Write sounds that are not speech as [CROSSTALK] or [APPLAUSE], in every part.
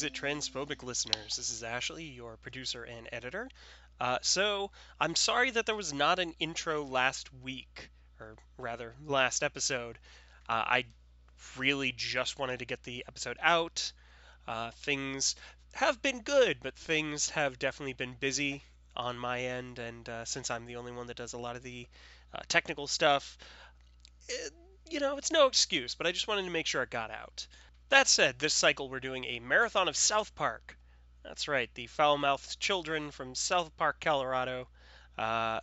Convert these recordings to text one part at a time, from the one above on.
Is It Transphobic listeners? This is Ashley, your producer and editor. Uh, so, I'm sorry that there was not an intro last week, or rather, last episode. Uh, I really just wanted to get the episode out. Uh, things have been good, but things have definitely been busy on my end, and uh, since I'm the only one that does a lot of the uh, technical stuff, it, you know, it's no excuse, but I just wanted to make sure it got out. That said, this cycle we're doing a marathon of South Park. That's right, the foul mouthed children from South Park, Colorado, uh,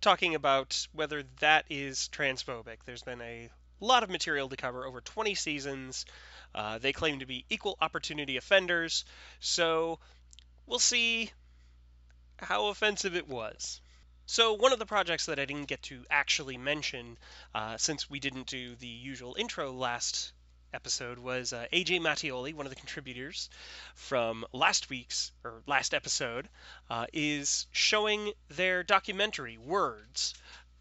talking about whether that is transphobic. There's been a lot of material to cover over 20 seasons. Uh, they claim to be equal opportunity offenders, so we'll see how offensive it was. So, one of the projects that I didn't get to actually mention, uh, since we didn't do the usual intro last episode was uh, AJ Mattioli, one of the contributors from last week's or last episode, uh, is showing their documentary Words,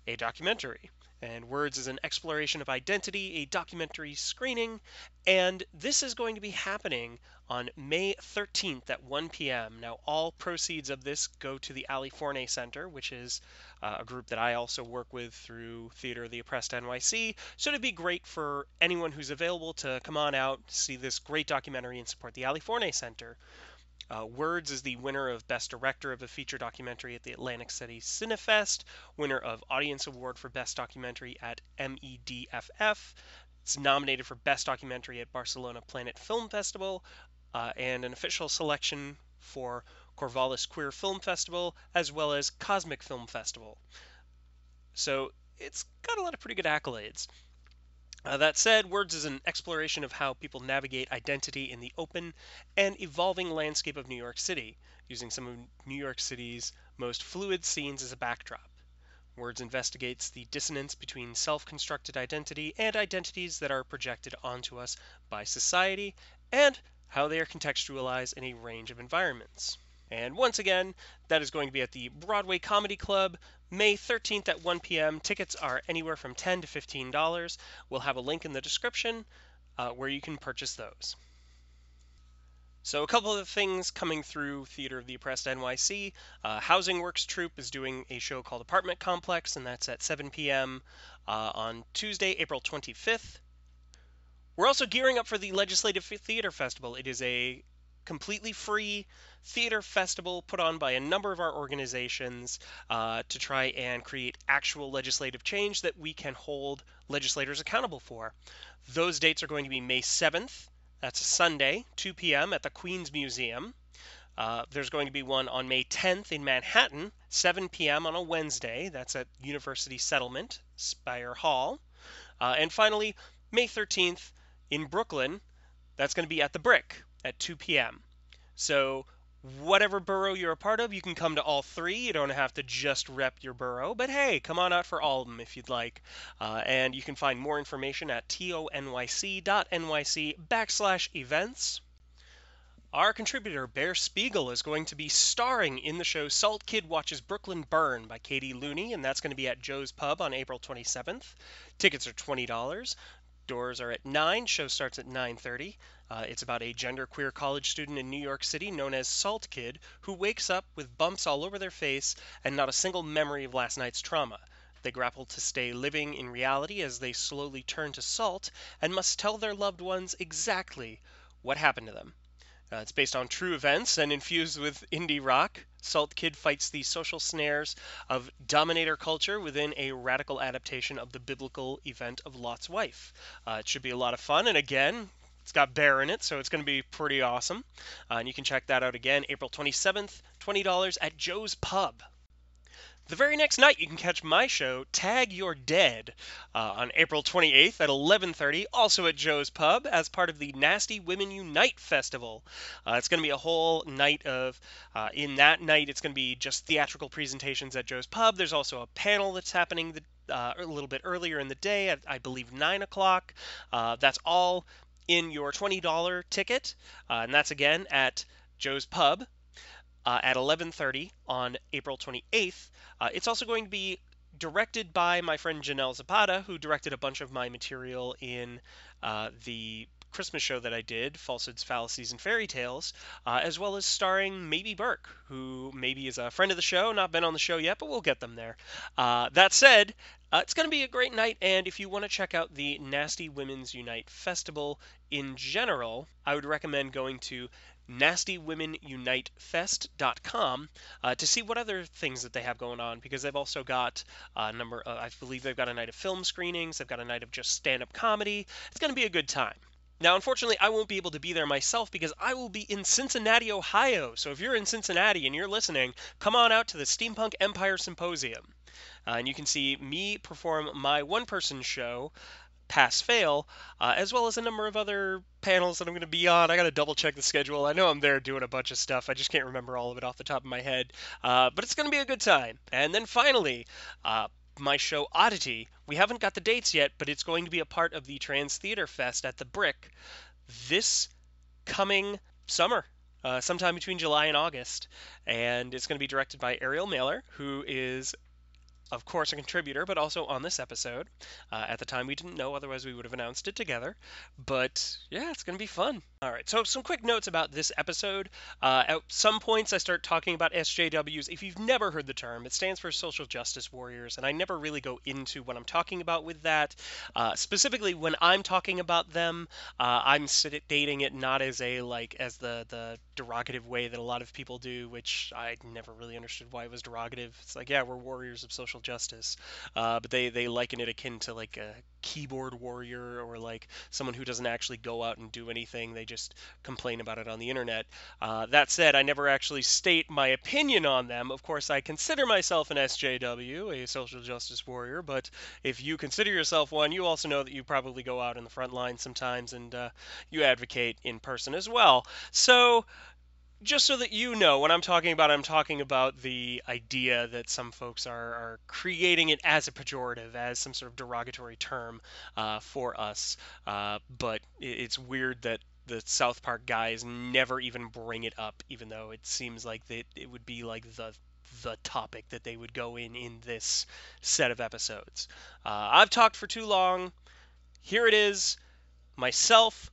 a documentary. And Words is an exploration of identity, a documentary screening, and this is going to be happening on May 13th at 1 p.m. Now, all proceeds of this go to the Ali Forney Center, which is uh, a group that I also work with through Theater of the Oppressed NYC. So it'd be great for anyone who's available to come on out, see this great documentary, and support the Ali Forney Center. Uh, Words is the winner of Best Director of a Feature Documentary at the Atlantic City Cinefest, winner of Audience Award for Best Documentary at MEDFF. It's nominated for Best Documentary at Barcelona Planet Film Festival, uh, and an official selection for Corvallis Queer Film Festival, as well as Cosmic Film Festival. So it's got a lot of pretty good accolades. Uh, that said, Words is an exploration of how people navigate identity in the open and evolving landscape of New York City, using some of New York City's most fluid scenes as a backdrop. Words investigates the dissonance between self constructed identity and identities that are projected onto us by society, and how they are contextualized in a range of environments. And once again, that is going to be at the Broadway Comedy Club, May 13th at 1 p.m. Tickets are anywhere from 10 to $15. We'll have a link in the description uh, where you can purchase those. So, a couple of things coming through Theater of the Oppressed NYC. Uh, Housing Works Troupe is doing a show called Apartment Complex, and that's at 7 p.m. Uh, on Tuesday, April 25th. We're also gearing up for the Legislative Theater Festival. It is a completely free theater festival put on by a number of our organizations uh, to try and create actual legislative change that we can hold legislators accountable for. Those dates are going to be May 7th, that's a Sunday, 2 p.m. at the Queens Museum. Uh, there's going to be one on May 10th in Manhattan, 7 p.m. on a Wednesday. That's at University Settlement, Spire Hall. Uh, and finally, May 13th in Brooklyn, that's going to be at the Brick at 2 p.m. So whatever borough you're a part of, you can come to all three. You don't have to just rep your borough, but hey, come on out for all of them if you'd like. Uh, and you can find more information at tonyc.nyc backslash events. Our contributor, Bear Spiegel, is going to be starring in the show Salt Kid Watches Brooklyn Burn by Katie Looney, and that's going to be at Joe's Pub on April 27th. Tickets are $20. Doors are at 9, show starts at 9:30. Uh, it's about a genderqueer college student in New York City known as Salt Kid who wakes up with bumps all over their face and not a single memory of last night's trauma. They grapple to stay living in reality as they slowly turn to salt and must tell their loved ones exactly what happened to them. Uh, it's based on true events and infused with indie rock. Salt Kid fights the social snares of dominator culture within a radical adaptation of the biblical event of Lot's wife. Uh, it should be a lot of fun, and again, it's got Bear in it, so it's going to be pretty awesome. Uh, and you can check that out again April 27th, $20 at Joe's Pub. The very next night, you can catch my show, Tag Your Dead, uh, on April 28th at 11:30, also at Joe's Pub, as part of the Nasty Women Unite Festival. Uh, it's going to be a whole night of. Uh, in that night, it's going to be just theatrical presentations at Joe's Pub. There's also a panel that's happening the, uh, a little bit earlier in the day, at I believe nine o'clock. Uh, that's all in your $20 ticket, uh, and that's again at Joe's Pub uh, at 11:30 on April 28th. Uh, it's also going to be directed by my friend Janelle Zapata, who directed a bunch of my material in uh, the Christmas show that I did, Falsehoods, Fallacies, and Fairy Tales, uh, as well as starring Maybe Burke, who maybe is a friend of the show, not been on the show yet, but we'll get them there. Uh, that said, uh, it's going to be a great night, and if you want to check out the Nasty Women's Unite Festival in general, I would recommend going to nastywomenunitefest.com uh, to see what other things that they have going on because they've also got a number uh, I believe they've got a night of film screenings, they've got a night of just stand-up comedy. It's going to be a good time. Now, unfortunately, I won't be able to be there myself because I will be in Cincinnati, Ohio. So if you're in Cincinnati and you're listening, come on out to the Steampunk Empire Symposium. Uh, and you can see me perform my one person show pass fail, uh, as well as a number of other panels that I'm going to be on. I got to double check the schedule. I know I'm there doing a bunch of stuff. I just can't remember all of it off the top of my head. Uh, but it's going to be a good time. And then finally, uh, my show Oddity. We haven't got the dates yet, but it's going to be a part of the Trans Theater Fest at the Brick this coming summer. Uh, sometime between July and August. And it's going to be directed by Ariel Mailer, who is of course, a contributor, but also on this episode. Uh, at the time, we didn't know, otherwise, we would have announced it together. But yeah, it's going to be fun. All right, so some quick notes about this episode. Uh, at some points, I start talking about SJWs. If you've never heard the term, it stands for Social Justice Warriors, and I never really go into what I'm talking about with that. Uh, specifically, when I'm talking about them, uh, I'm stating it not as a like as the the derogative way that a lot of people do, which I never really understood why it was derogative. It's like, yeah, we're warriors of social justice, uh, but they they liken it akin to like a keyboard warrior or like someone who doesn't actually go out and do anything. They just complain about it on the internet. Uh, that said, I never actually state my opinion on them. Of course, I consider myself an SJW, a social justice warrior, but if you consider yourself one, you also know that you probably go out in the front line sometimes and uh, you advocate in person as well. So, just so that you know, when I'm talking about, I'm talking about the idea that some folks are, are creating it as a pejorative, as some sort of derogatory term uh, for us. Uh, but it's weird that the South Park guys never even bring it up, even though it seems like that it would be like the the topic that they would go in in this set of episodes. Uh, I've talked for too long. Here it is. Myself,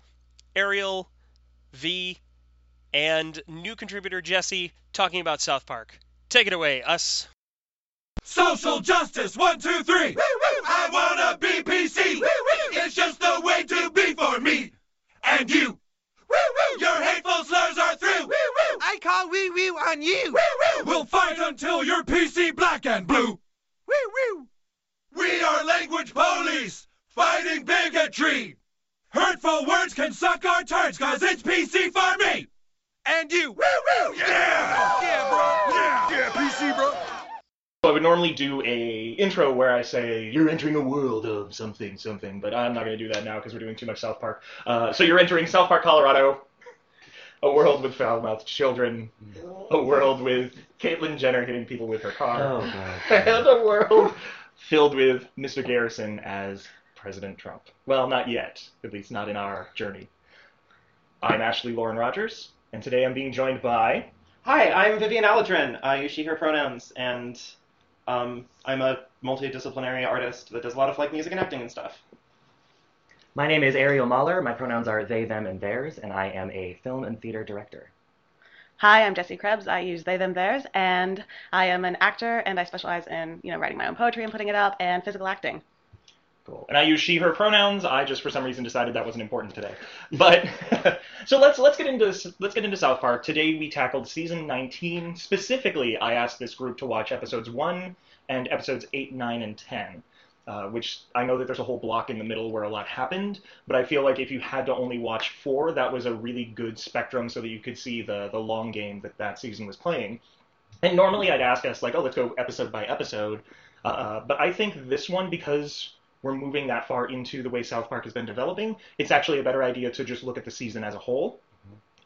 Ariel, V, and new contributor Jesse talking about South Park. Take it away, us. Social justice, one, two, three. I wanna be PC. It's just the way to be for me and you. Your hateful slurs are through. I call wee woo on you. We'll fight until you're PC black and blue. Woo woo. We are language police, fighting bigotry. Hurtful words can suck our turds, cause it's PC for me. And you. Woo woo! Yeah! Yeah, bro. Yeah! Yeah, PC, bro. So I would normally do a intro where I say you're entering a world of something something, but I'm not going to do that now because we're doing too much South Park. Uh, so you're entering South Park, Colorado, a world with foul-mouthed children, a world with Caitlyn Jenner hitting people with her car, Oh, God. and a world filled with Mr. Garrison as President Trump. Well, not yet, at least not in our journey. I'm Ashley Lauren Rogers, and today I'm being joined by. Hi, I'm Vivian Aladrin. I use she, her pronouns, and um, I'm a multidisciplinary artist that does a lot of like music and acting and stuff. My name is Ariel Mahler. My pronouns are they, them, and theirs, and I am a film and theater director. Hi, I'm Jesse Krebs. I use they, them, theirs, and I am an actor, and I specialize in, you know, writing my own poetry and putting it up, and physical acting. Cool. And I use she, her pronouns. I just for some reason decided that wasn't important today. But [LAUGHS] so let's let's get into let's get into South Park. Today we tackled season 19. Specifically, I asked this group to watch episodes 1 and episodes 8, 9, and 10. Uh, which I know that there's a whole block in the middle where a lot happened, but I feel like if you had to only watch four, that was a really good spectrum so that you could see the the long game that that season was playing. And normally I'd ask us like, oh, let's go episode by episode. Uh, but I think this one, because we're moving that far into the way South Park has been developing, it's actually a better idea to just look at the season as a whole.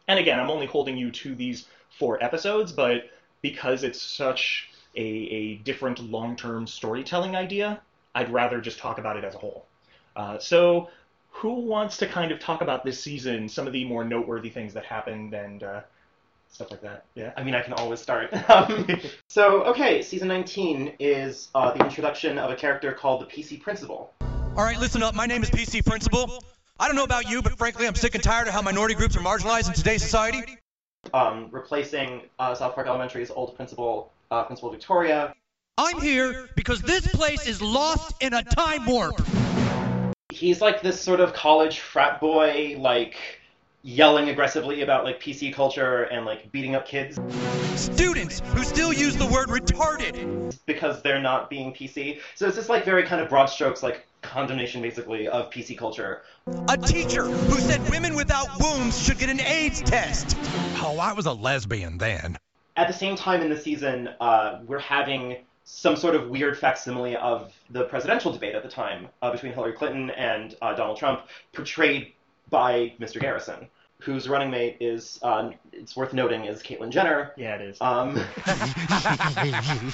And again, I'm only holding you to these four episodes, but because it's such a, a different long-term storytelling idea, I'd rather just talk about it as a whole. Uh, so, who wants to kind of talk about this season, some of the more noteworthy things that happened, and uh, stuff like that? Yeah. I mean, I can always start. [LAUGHS] Um, so, okay, season 19 is uh, the introduction of a character called the PC Principal. All right, listen up. My name is PC Principal. I don't know about you, but frankly, I'm sick and tired of how minority groups are marginalized in today's society. Um, replacing uh, South Park Elementary's old principal, uh, Principal Victoria. I'm here because this place is lost in a time warp. He's like this sort of college frat boy, like yelling aggressively about like PC culture and like beating up kids Students who still use the word retarded. because they're not being PC. So it's just like very kind of broad strokes, like condemnation basically of PC culture. A teacher who said women without wombs should get an AIDS test. Oh, I was a lesbian then. At the same time in the season, uh, we're having some sort of weird facsimile of the presidential debate at the time uh, between Hillary Clinton and uh, Donald Trump, portrayed by Mr. Garrison, whose running mate is, uh, it's worth noting, is Caitlyn Jenner. Yeah, it is. Um, [LAUGHS]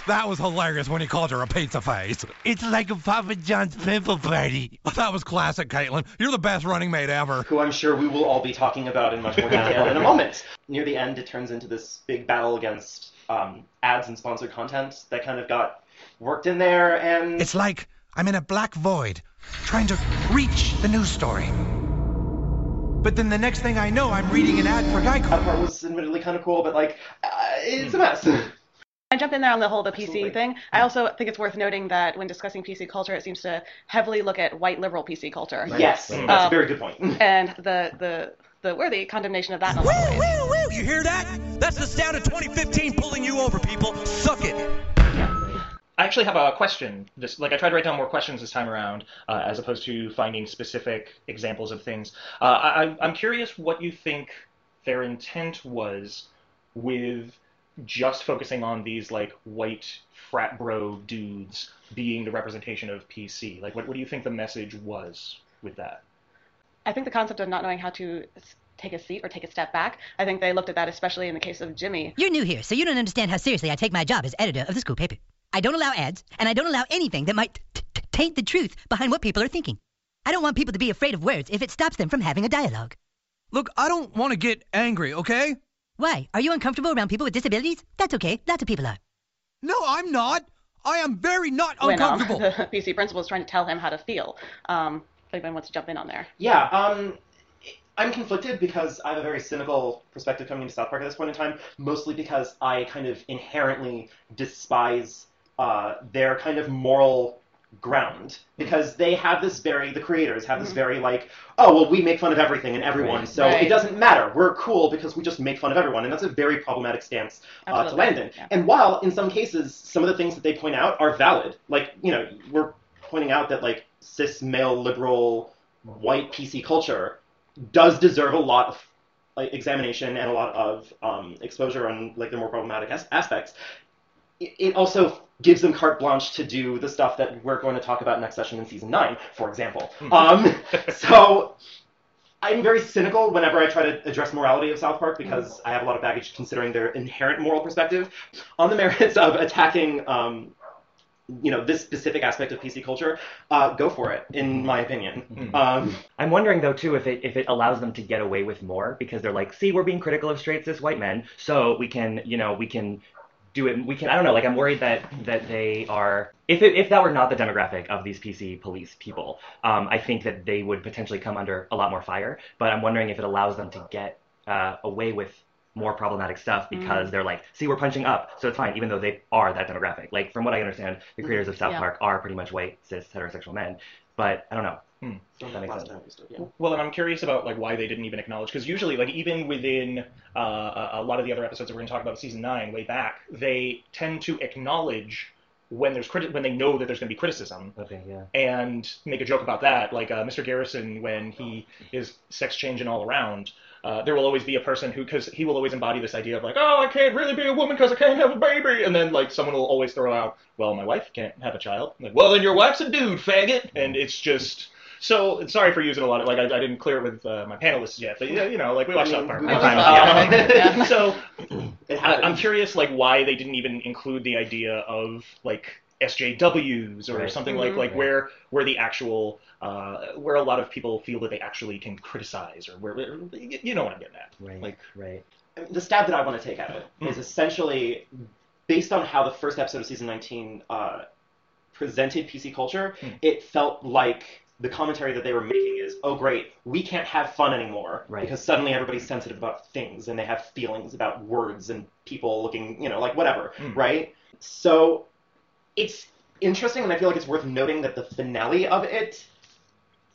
that was hilarious when he called her a pizza face. It's like a Papa John's pimple party. [LAUGHS] That was classic, Caitlyn. You're the best running mate ever. who I'm sure we will all be talking about in much more detail [LAUGHS] in a moment. Near the end, it turns into this big battle against um, ads and sponsored content that kind of got worked in there, and It's like I'm in a black void, trying to reach the news story. But then the next thing I know, I'm reading an ad for Geico. that part was admittedly kind of cool, but like, uh, it's a mess. I jump in there on the whole the PC Absolutely. thing. I also think it's worth noting that when discussing PC culture, it seems to heavily look at white liberal PC culture. yes, that's a Um, very good point. And the the the worthy condemnation of that in a lot of ways. Woo, woo, you hear that? That's the sound of 2015 pulling you over, people. Suck it. I actually have a question. This, like, I tried to write down more questions this time around, uh, as opposed to finding specific examples of things. Uh, I, I'm curious what you think their intent was with just focusing on these like white frat bro dudes being the representation of PC. Like, what, what do you think the message was with that? I think the concept of not knowing how to take a seat or take a step back, I think they looked at that especially in the case of Jimmy. You're new here, so you don't understand how seriously I take my job as editor of the school paper. I don't allow ads, and I don't allow anything that might t- t- taint the truth behind what people are thinking. I don't want people to be afraid of words if it stops them from having a dialogue. Look, I don't want to get angry, okay? Why? Are you uncomfortable around people with disabilities? That's okay. Lots of people are. No, I'm not. I am very not When um, the PC principal is trying to tell him how to feel. Um, if anyone wants to jump in on there. Yeah, um, I'm conflicted because I have a very cynical perspective coming into South Park at this point in time, mostly because I kind of inherently despise uh, their kind of moral ground because they have this very the creators have this very like oh well we make fun of everything and everyone Right. so it doesn't matter we're cool because we just make fun of everyone and that's a very problematic stance uh, to land in Yeah. and while in some cases some of the things that they point out are valid like you know we're pointing out that like cis male liberal white PC culture does deserve a lot of like, examination and a lot of um, exposure on like the more problematic as- aspects. It, it also gives them carte blanche to do the stuff that we're going to talk about next session in season nine, for example. Um, [LAUGHS] so I'm very cynical whenever I try to address morality of South Park because I have a lot of baggage considering their inherent moral perspective on the [LAUGHS] merits of attacking. Um, you know this specific aspect of PC culture, uh, go for it. In my opinion, um, I'm wondering though too if it if it allows them to get away with more because they're like, see, we're being critical of straight cis white men, so we can, you know, we can do it. We can. I don't know. Like I'm worried that that they are. If it, if that were not the demographic of these PC police people, um, I think that they would potentially come under a lot more fire. But I'm wondering if it allows them to get uh, away with more problematic stuff because Mm. they're like, see, we're punching up, so it's fine, even though they are that demographic. Like from what I understand, the creators of South Yeah. Park are pretty much white cis heterosexual men. But I don't know. Hmm. If that makes last time we stood, yeah. Well, and I'm curious about like why they didn't even acknowledge because usually, like even within uh, a- lot of the other episodes that we're going to talk about season nine, way back, they tend to acknowledge when there's criti- when they know that there's going to be criticism Okay, yeah. and make a joke about that. Like uh, Mr. Garrison, when he is sex changing all around, uh, there will always be a person who, because he will always embody this idea of like, oh, I can't really be a woman because I can't have a baby, and then like someone will always throw out, well, my wife can't have a child. Like, well, then your wife's a dude, faggot, and it's just. So sorry for using a lot of like I, I didn't clear it with uh, my panelists yet, but yeah, you know, like we watched South Park. I'm I'm fine with it. Yeah. so [CLEARS THROAT] I, I'm curious, like, why they didn't even include the idea of like SJWs or Right. something like like Right. where where the actual uh, where a lot of people feel that they actually can criticize or where, where you know what I'm getting at. Right. Like, right. the stab that I want to take at it is Mm. essentially based on how the first episode of season 19 uh, presented PC culture. Mm. It felt like the commentary that they were making is, oh great, we can't have fun anymore Right. because suddenly everybody's sensitive about things and they have feelings about words and people looking, you know, like whatever, Mm. right? So it's interesting, and I feel like it's worth noting that the finale of it,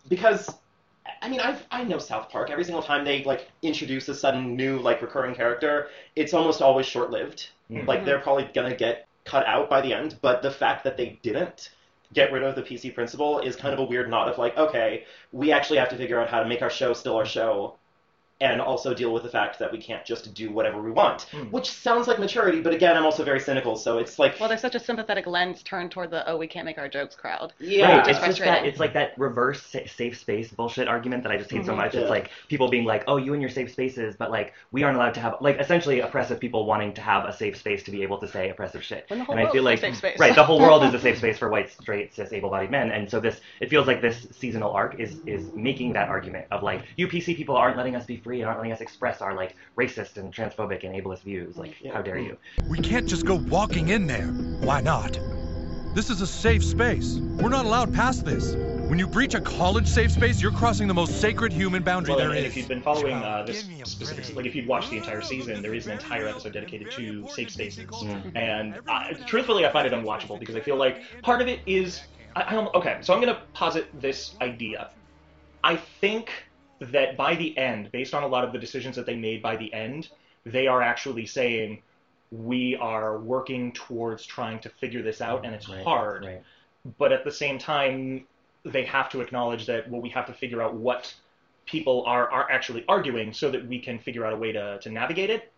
because I mean, I I know South Park. Every single time they like introduce a sudden new like recurring character, it's almost always short lived. Mm. Like they're probably gonna get cut out by the end. But the fact that they didn't get rid of the PC principal is kind of a weird nod of like, okay, we actually have to figure out how to make our show still our show. And also deal with the fact that we can't just do whatever we want, Mm. which sounds like maturity, but again, I'm also very cynical, so it's like, Well, there's such a sympathetic lens turned toward the oh we can't make our jokes crowd. yeah, Right, It's it's just that it's like that reverse safe space bullshit argument that I just hate so Mhm. much. Yeah. It's like people being like, "Oh, you and your safe spaces," but like we aren't allowed to have like essentially oppressive people wanting to have a safe space to be able to say oppressive shit. When the whole and I feel like safe space. right, the whole world is a safe [LAUGHS] space for white, straight, cis, able-bodied men, and so this it feels like this seasonal arc is is making that argument of like you PC people aren't letting us be free and aren't letting us express our like racist and transphobic and ableist views. Like, how dare you? We can't just go walking in there. Why not? This is a safe space. We're not allowed past this. When you breach a college safe space, you're crossing the most sacred human boundary well, there and, and is. if you've been following uh, this Give me a specific, like if you'd watched the entire season, there is an entire episode dedicated to safe spaces. Mm. And I, truthfully, I find it unwatchable because I feel like part of it is. I, I don't, okay, so I'm going to posit this idea. I think that by the end, based on a lot of the decisions that they made by the end, they are actually saying we are working towards trying to figure this out, and it's Right, hard. Right. But at the same time, they have to acknowledge that well, we have to figure out what people are are actually arguing so that we can figure out a way to to navigate it.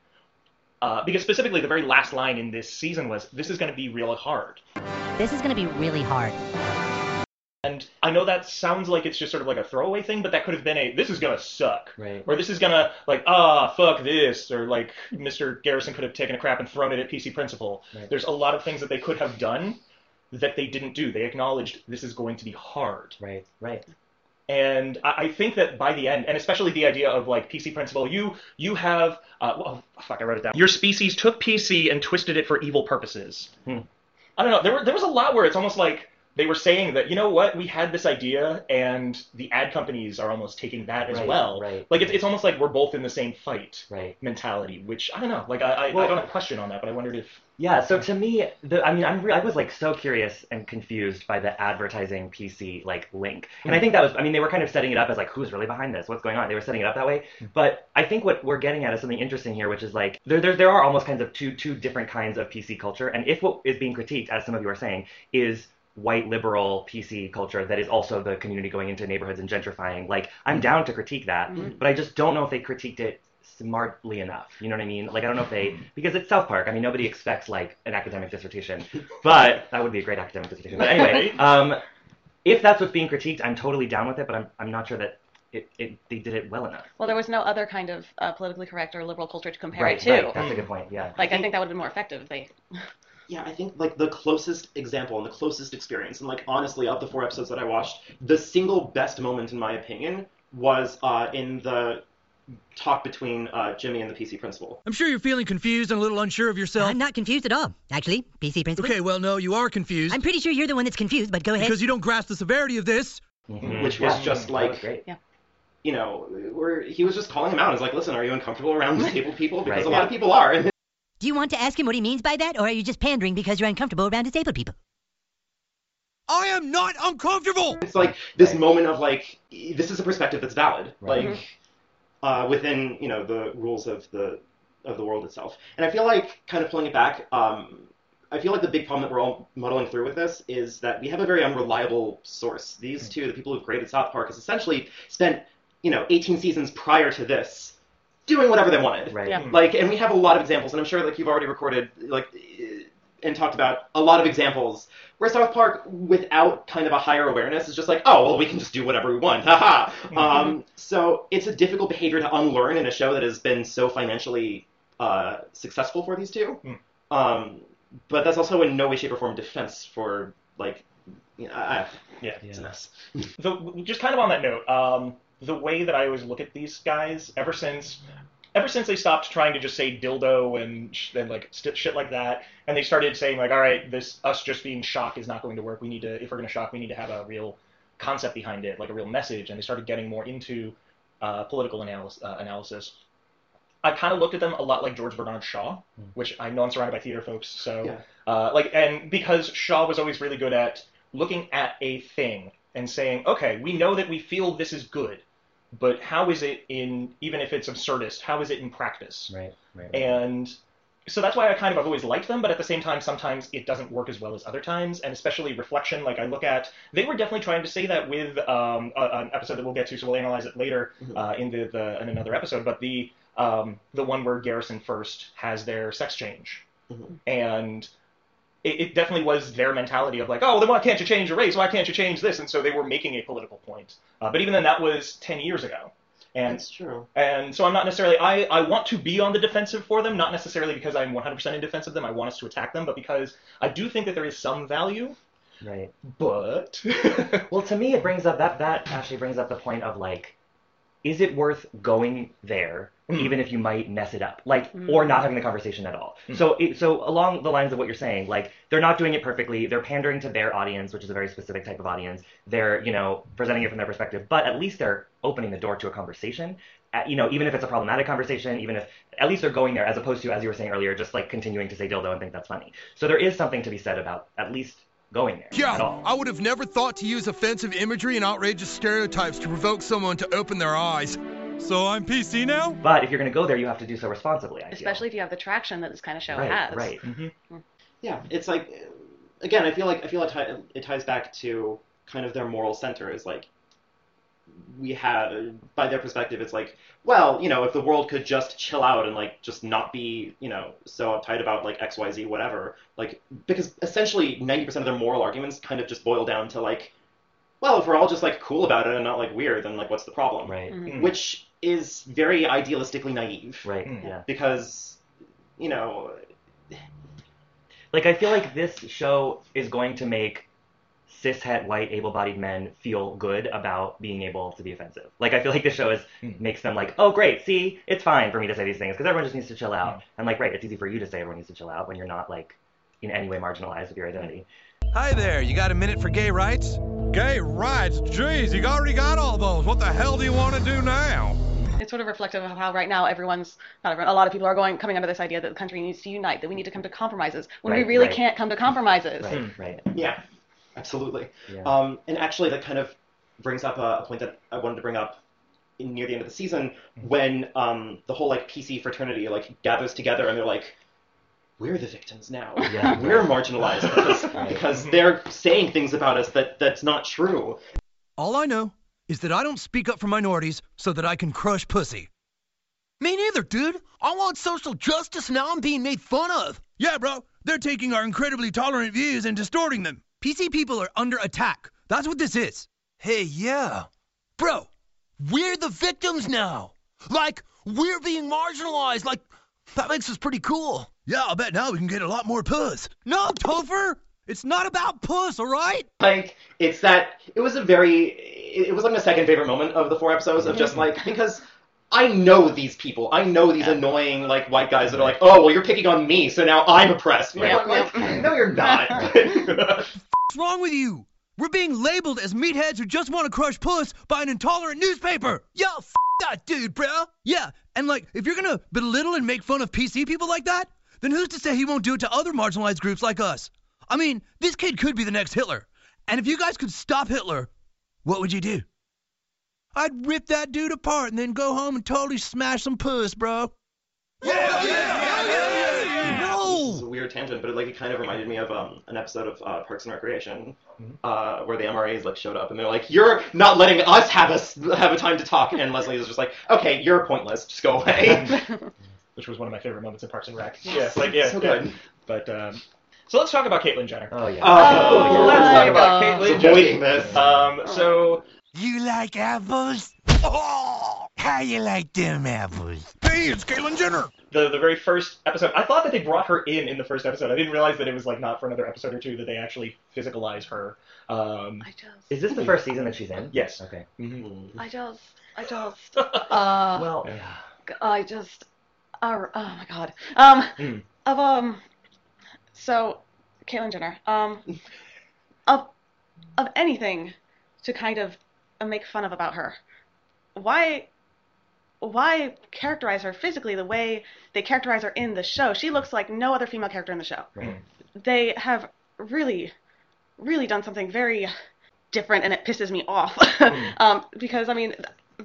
Uh, because specifically, the very last line in this season was, "This is going to be really hard." This is gonna be really hard. And I know that sounds like it's just sort of like a throwaway thing, but that could have been a "this is gonna suck," Right. or "this is gonna like ah fuck this," or like Mr. Garrison could have taken a crap and thrown it at PC Principal. Right. There's a lot of things that they could have done that they didn't do. They acknowledged this is going to be hard. Right. Right. And I, I think that by the end, and especially the idea of like PC principal, you you have uh, well, fuck, I wrote it down. Your species took PC and twisted it for evil purposes. Hmm. I don't know. There were there was a lot where it's almost like they were saying that you know what we had this idea and the ad companies are almost taking that as Right, well. right, Like it's, it's almost like we're both in the same fight Right. mentality, which I don't know. Like I I, I don't have a question on that, but I wondered if Yeah, so to me, the, I mean, I'm re- I was like so curious and confused by the advertising PC like link, and I hmm. think that was, I mean, they were kind of setting it up as like, who's really behind this? What's going on? They were setting it up that way, hmm. but I think what we're getting at is something interesting here, which is like there there, there are almost kinds of two two different kinds of PC culture, and if what is being critiqued, as some of you are saying, is white liberal PC culture that is also the community going into neighborhoods and gentrifying. Like, I'm down to critique that, Mhm. but I just don't know if they critiqued it smartly enough. You know what I mean? Like, I don't know if they, because it's South Park. I mean, nobody expects like an academic dissertation, but that would be a great academic dissertation. But anyway, um, if that's what's being critiqued, I'm totally down with it, but I'm, I'm not sure that it, it they did it well enough. Well, there was no other kind of uh, politically correct or liberal culture to compare right, it to. right. That's a good point. Yeah. Like I think that would have been more effective if they. Yeah, I think like the closest example and the closest experience, and like honestly, of the four episodes that I watched, the single best moment in my opinion was uh, in the talk between uh, Jimmy and the PC principal. I'm sure you're feeling confused and a little unsure of yourself. I'm not confused at all, actually, PC principal. Okay, well, no, you are confused I'm pretty sure you're the one that's confused, but go ahead. because you don't grasp the severity of this. Mhm. Which was Yeah. just That like- was great. You know, where he was just calling him out. He's like, "Listen, are you uncomfortable around disabled people? Because Right, a lot yeah. of people are." And Do you want to ask him what he means by that, or are you just pandering because you're uncomfortable around disabled people? I am not uncomfortable. it's like this Right. moment of like, this is a perspective that's valid, Right. like uh, within you know the rules of the of the world itself. And I feel like kind of pulling it back. Um, I feel like the big problem that we're all muddling through with this is that we have a very unreliable source. These two, the people who've created South Park, has essentially spent, you know, 18 seasons prior to this doing whatever they wanted. Right. Yeah. Like, and we have a lot of examples, and I'm sure like you've already recorded like and talked about a lot of examples where South Park, without kind of a higher awareness, is just like, oh well, we can just do whatever we want, [LAUGHS] haha. um, so it's a difficult behavior to unlearn in a show that has been so financially uh, successful for these two. Mm. Um, but that's also in no way, shape, or form defense for like, you know, I, Yeah. it's a mess. the, just kind of on that note, um, the way that I always look at these guys, ever since, ever since they stopped trying to just say dildo and, sh- and like st- shit like that, and they started saying like, all right, this us just being shock is not going to work. We need to, if we're going to shock, we need to have a real concept behind it, like a real message. And they started getting more into uh, political analysis. Uh, analysis. I kind of looked at them a lot like George Bernard Shaw, which I know I'm surrounded by theater folks, so Yeah. uh, like, and because Shaw was always really good at looking at a thing and saying, okay, we know that we feel this is good, but how is it in, even if it's absurdist, how is it in practice? Right. Right. And so that's why I kind of i've always liked them, but at the same time, sometimes it doesn't work as well as other times, and especially reflection. Like I look at, they were definitely trying to say that with um, a, an episode that we'll get to, so we'll analyze it later uh, in the, the in another episode. But the um, the one where Garrison first has their sex change, Mhm. and it, it definitely was their mentality of like, oh, then why can't you change your race? Why can't you change this? And so they were making a political point. Uh, but even then, that was ten years ago. And That's true. and so I'm not necessarily I, I want to be on the defensive for them, not necessarily because I'm 100% in defense of them. I want us to attack them, but because I do think that there is some value. Right. But [LAUGHS] Well, to me, it brings up that that actually brings up the point of like, is it worth going there. Even if you might mess it up, like, Mm. or not having the conversation at all? Mm. So, it, so along the lines of what you're saying, like, they're not doing it perfectly. They're pandering to their audience, which is a very specific type of audience. They're, you know, presenting it from their perspective, but at least they're opening the door to a conversation. Uh, you know, even if it's a problematic conversation, even if at least they're going there, as opposed to, as you were saying earlier, just like continuing to say dildo and think that's funny. So there is something to be said about at least going there. at Yeah, all. I would have never thought to use offensive imagery and outrageous stereotypes to provoke someone to open their eyes. So I'm PC now? But if you're going to go there, you have to do so responsibly. I feel. Especially if you have the traction that this kind of show right, has. right. Yeah, it's like, again, I feel like I feel like it ties back to kind of their moral center. Is like we have, by their perspective, it's like, well, you know, if the world could just chill out and like just not be, you know, so uptight about like X, Y, Z, whatever. Like because essentially ninety percent of their moral arguments kind of just boil down to like, well, if we're all just like cool about it and not like weird, then like what's the problem? Right. Mhm. Which is very idealistically naive. Right. Mm. Yeah. Because, you know, Like I feel like this show is going to make cishet white able-bodied men feel good about being able to be offensive. Like I feel like this show is Hmm. makes them like, oh great, see, it's fine for me to say these things because everyone just needs to chill out. Hmm. And like, right, it's easy for you to say everyone needs to chill out when you're not like in any way marginalized with your identity. Hi there, you got a minute for gay rights? Gay rights? Jeez, you already got all those. What the hell do you want to do now? It's sort of reflective of how right now everyone's not everyone, a lot of people are going coming under this idea that the country needs to unite, that we need to come to compromises when we really right. can't come to compromises. Right, right. yeah, absolutely. Yeah. Um, and actually, that kind of brings up a, a point that I wanted to bring up in, near the end of the season when um, the whole like PC fraternity like gathers together and they're like, "We're the victims now. Yeah. [LAUGHS] We're marginalized because, Right. because they're saying things about us that that's not true." All I know is that I don't speak up for minorities so that I can crush pussy. Me neither, dude. I want social justice and now I'm being made fun of. Yeah, bro, they're taking our incredibly tolerant views and distorting them. PC people are under attack. That's what this is. Hey, yeah. Bro, we're the victims now. Like, we're being marginalized. Like, that makes us pretty cool. Yeah, I'll bet now we can get a lot more puss. No, Topher! It's not about puss, alright? Like it's that it was a very it it was like my second favorite moment of the four episodes of just mm-hmm. like because I know these people. I know these annoying like white guys that are like, oh well, you're picking on me, so now I'm oppressed. And Yeah, I'm like, no, you're not. [LAUGHS] [LAUGHS] What's wrong with you? We're being labeled as meatheads who just want to crush puss by an intolerant newspaper. Yo, f that dude, bro. Yeah, and like, if you're gonna belittle and make fun of PC people like that, then who's to say he won't do it to other marginalized groups like us? I mean, this kid could be the next Hitler. And if you guys could stop Hitler, what would you do? I'd rip that dude apart and then go home and totally smash some puss, bro. Yeah, yeah, This is a No! weird weird tangent, but it, like it kind of reminded me of um, an episode of uh, Parks and Recreation, uh, where the MRAs like showed up and they're like, "You're not letting us have us have a time to talk," and Leslie is just like, "Okay, you're pointless. Just go away." [LAUGHS] which was one of my favorite moments in Parks and Rec. Yes, yeah, like yeah, so yeah. good. But um, so let's talk about Caitlyn Jenner. Oh yeah. Oh, So let's talk about I Caitlyn avoiding Jenner. this. Um, so You like apples? Oh, [LAUGHS] how you like them apples? Hey, it's Caitlyn Jenner. the the very first episode, I thought that they brought her in in the first episode. I didn't realize that it was like not for another episode or two that they actually physicalize her. Um, I just, Is this the first season that she's in? yes. Okay. I just, I just, [LAUGHS] uh, Well, yeah. I just, uh, oh my god. Um, Mm. of um, so, Caitlyn Jenner. Um, of, of anything to kind of make fun of about her, why, why characterize her physically the way they characterize her in the show? She looks like no other female character in the show. Right. They have really, really done something very different, and it pisses me off. [LAUGHS] um, because I mean,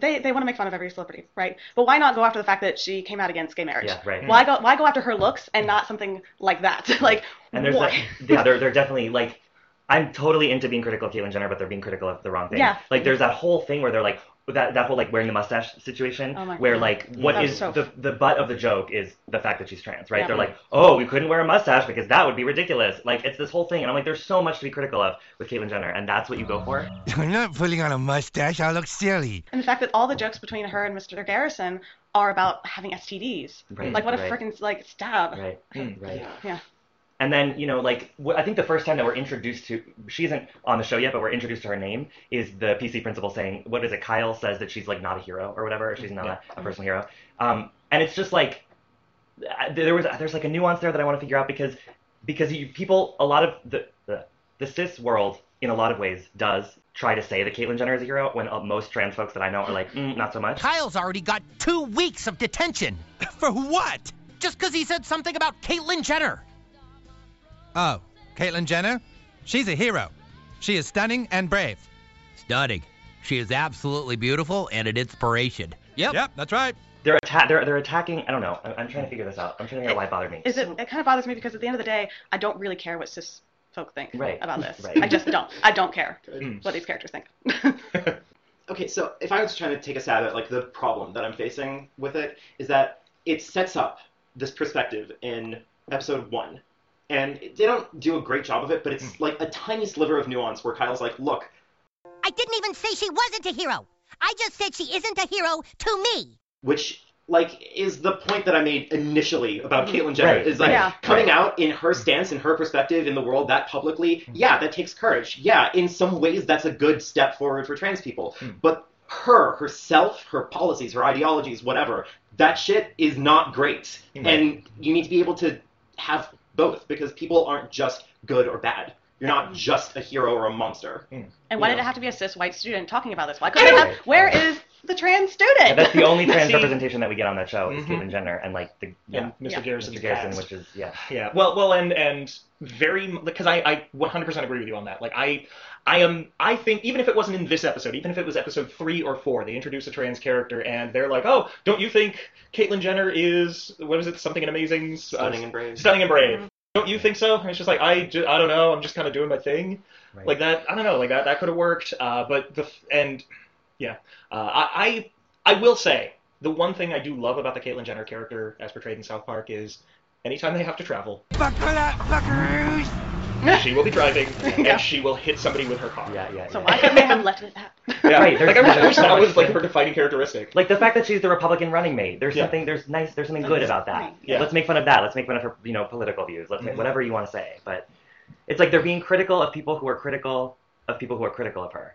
they they want to make fun of every celebrity, right? But why not go after the fact that she came out against gay marriage? Yeah, right. Why go why go after her looks and not something like that? [LAUGHS] like And there's that, yeah, they're they're definitely like I'm totally into being critical of Caitlyn Jenner, but they're being critical of the wrong thing. Yeah. Like there's that whole thing where they're like that that whole like wearing the mustache situation Oh my where God. like what That was is so- the the butt of the joke is the fact that she's trans, right? Yeah. They're like, "Oh, we couldn't wear a mustache because that would be ridiculous." Like it's this whole thing and I'm like there's so much to be critical of with Caitlyn Jenner and that's what you go for? [LAUGHS] I'm not putting on a mustache. I look silly. And the fact that all the jokes between her and Mr. Garrison are about having STDs. Right, like what a right. freaking like stab. Right. Hmm, right. Yeah. And then, you know, like, I think the first time that we're introduced to, she isn't on the show yet, but we're introduced to her name, is the PC principal saying, what is it, Kyle says that she's, like, not a hero or whatever, or she's not Yeah. a, a personal hero. Um, and it's just like, uh, there was, there's like a nuance there that I want to figure out because, because you, people, a lot of the, the, the cis world, in a lot of ways, does try to say that Caitlyn Jenner is a hero when uh, most trans folks that I know are like, mm, not so much. Kyle's already got two weeks of detention. [LAUGHS] For what? Just because he said something about Caitlyn Jenner. Oh, Caitlyn Jenner? She's a hero. She is stunning and brave. Stunning. She is absolutely beautiful and an inspiration. Yep. Yep, that's right. They're, atta- they're, they're attacking, I don't know, I'm, I'm trying to figure this out. I'm trying to figure out why it bothered me. Is it it kind of bothers me because at the end of the day, I don't really care what cis folk think Right. about this. Right. I just don't. I don't care Good. [LAUGHS] Hmm. what these characters think. [LAUGHS] okay, so if I was trying to take a stab at like the problem that I'm facing with it is that it sets up this perspective in episode one, and they don't do a great job of it, but it's hmm. like a tiny sliver of nuance where Kyle's like, "Look, I didn't even say she wasn't a hero. I just said she isn't a hero to me. which like is the point that I made initially about hmm. Caitlyn Jenner Right, is like Yeah. coming right. out in her hmm. stance in her perspective in the world that publicly yeah that takes courage. Yeah in some ways that's a good step forward for trans people. But her herself her policies her ideologies whatever that shit is not great. And you need to be able to have both because people aren't just good or bad you're not just a hero or a monster And why Yeah. did it have to be a cis white student talking about this? Why couldn't they have? Where is the trans student? Yeah, that's the only [LAUGHS] trans See- representation that we get on that show is Mhm. Caitlyn Jenner and like the yeah, And Mr. Yeah. Garrison's Mr. Garrison, which is yeah. Yeah. Well, well, and and very because I I 100% agree with you on that. Like I I am I think even if it wasn't in this episode, even if it was episode three or four, they introduce a trans character and they're like, oh, don't you think Caitlyn Jenner is what is it? Something and amazing, uh, stunning and brave stunning and brave. Don't you think so? And it's just like I ju- I don't know. I'm just kind of doing my thing. Right. Like that. I don't know. Like that. That could have worked. Uh, but the f- and yeah. Uh, I, I I will say the one thing I do love about the Caitlyn Jenner character as portrayed in South Park is anytime they have to travel, Buckle up, buckaroos. She will be driving [LAUGHS] Yeah. and she will hit somebody with her car. Yeah, yeah. so yeah. why couldn't they have left it at that? Yeah. Right, there's- Like I wish, I wish so that was like her defining characteristic. Like the fact that she's the Republican running mate. There's Yeah. something there's nice there's something good about that. Yeah. Let's make fun of that. Let's make fun of her, you know, political views. Let's Mhm. make whatever you want to say. But it's like they're being critical of people who are critical of people who are critical of her.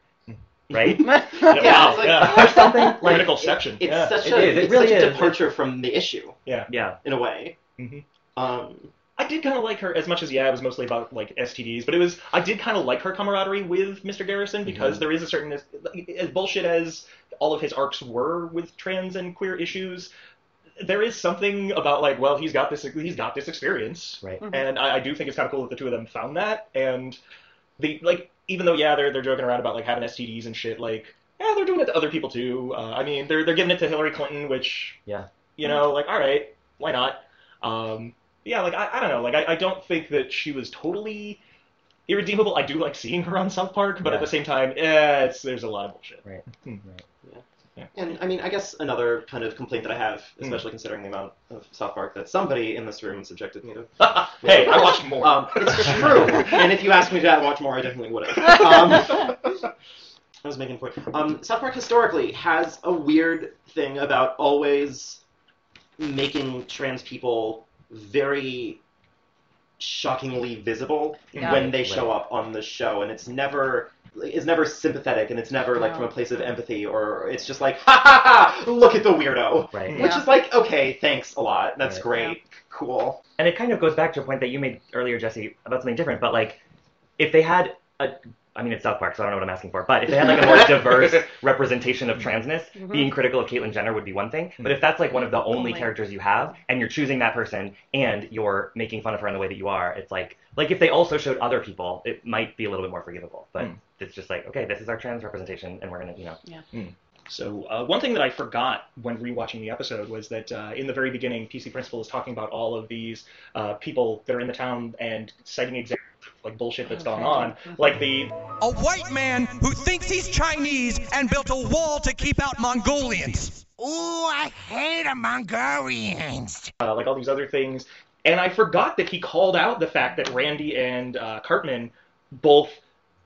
Right? [LAUGHS] yeah, wow, it's like, yeah. or something like Critical section. it's yeah. such It a is, it it's really such a departure from the issue yeah. yeah. in a way Mhm. um I did kind of like her as much as yeah, it was mostly about like STDs, but it was I did kind of like her camaraderie with Mr. Garrison because there is a certain as, as bullshit as all of his arcs were with trans and queer issues. There is something about like, well, he's got this he's got this experience, Right. Mhm. and I, I do think it's kind of cool that the two of them found that. And the like, even though yeah, they're they're joking around about like having STDs and shit, like yeah, they're doing it to other people too. Uh, I mean, they're they're giving it to Hillary Clinton, which Yeah. you know, like all right, why not? Um, yeah, like I, I don't know, like I, I don't think that she was totally irredeemable. I do like seeing her on South Park, but at the same time, eh, it's there's a lot of bullshit. Right. Hmm. And I mean, I guess another kind of complaint that I have, Mm. especially considering the amount of South Park that somebody in this room subjected me to. [LAUGHS] Hey, I watched more. Um, it's true. [LAUGHS] and if you asked me to watch more, I definitely would have. Um, I was making a point. Um, South Park historically has a weird thing about always making trans people very shockingly visible Yeah. when they show Right. up on the show, and it's never it's never sympathetic, and it's never like No. from a place of empathy, or it's just like ha ha ha, look at the weirdo, Right. which Yeah. is like okay, thanks a lot, that's Right. great, cool. And it kind of goes back to a point that you made earlier, Jesse, about something different. But like, if they had a, I mean, it's South Park, so I don't know what I'm asking for. But if they had like a more [LAUGHS] diverse representation of transness, Mhm. being critical of Caitlyn Jenner would be one thing. But if that's like one of the only Only. characters you have, and you're choosing that person, and you're making fun of her in the way that you are, it's like, like if they also showed other people, it might be a little bit more forgivable. But Hmm. it's just like, okay, this is our trans representation, and we're gonna, you know, So uh, one thing that I forgot when rewatching the episode was that uh, in the very beginning, PC Principal is talking about all of these uh, people that are in the town and citing examples of like bullshit that's gone on, like the A white man who thinks he's Chinese and built a wall to keep out Mongolians. Ooh, I hate a Mongolians. uh, like all these other things. And I forgot that he called out the fact that Randy and uh, Cartman both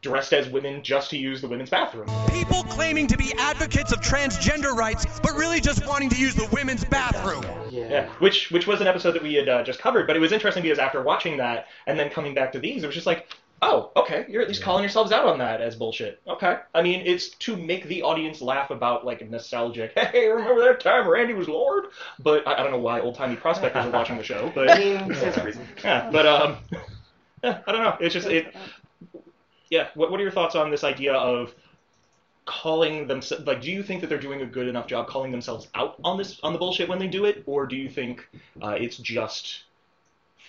dressed as women just to use the women's bathroom. People claiming to be advocates of transgender rights, but really just wanting to use the women's bathroom. Yeah, which which was an episode that we had uh, just covered, but it was interesting because after watching that and then coming back to these, it was just like, oh, okay, you're at least calling yourselves out on that as bullshit. Okay, I mean, it's to make the audience laugh about like nostalgic. [LAUGHS] Hey, remember that time Randy was Lorde? But I, I don't know why old timey prospectors are watching the show, but I mean, stands to reason. yeah, but um, [LAUGHS] yeah, I don't know. It's just it. Yeah, what what are your thoughts on this idea of calling themselves like? Do you think that they're doing a good enough job calling themselves out on this on the bullshit when they do it, or do you think uh, it's just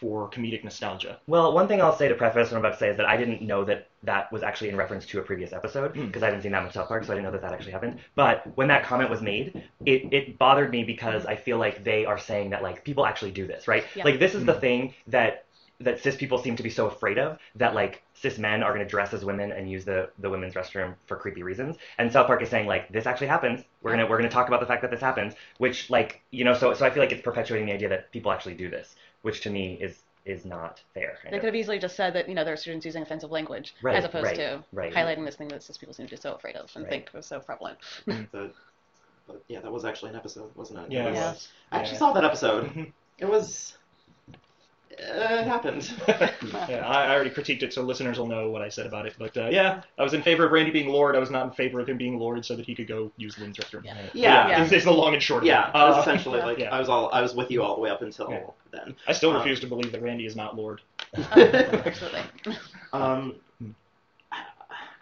for comedic nostalgia? Well, one thing I'll say to preface what I'm about to say is that I didn't know that that was actually in reference to a previous episode because I haven't seen that much South Park, so I didn't know that that actually happened. But when that comment was made, it, it bothered me because I feel like they are saying that like people actually do this, right? Yeah. Like this is the thing that that cis people seem to be so afraid of that like cis men are going to dress as women and use the the women's restroom for creepy reasons. And South Park is saying like this actually happens. We're gonna we're gonna talk about the fact that this happens, which like you know so so I feel like it's perpetuating the idea that people actually do this, which to me is is not fair. kind They of. could have easily just said that you know there are students using offensive language Right, as opposed right, to right. highlighting this thing that cis people seem to be so afraid of and Right. think was so prevalent. The- [LAUGHS] but yeah, that was actually an episode, wasn't it? Yeah, It it was- was. I actually Yeah. saw that episode. Mhm. It was. Uh, it happened. [LAUGHS] yeah, I, I already critiqued it, so listeners will know what I said about it. But uh, yeah, I was in favor of Randy being Lorde. I was not in favor of him being Lorde so that he could go use the women's restroom. Yeah. Yeah. yeah. Is, is the long and short of Yeah, it. I was Uh, essentially like yeah. I was all I was with you all the way up until Yeah. then. I still Um, refuse to believe that Randy is not Lorde. Absolutely. [LAUGHS] Um, I,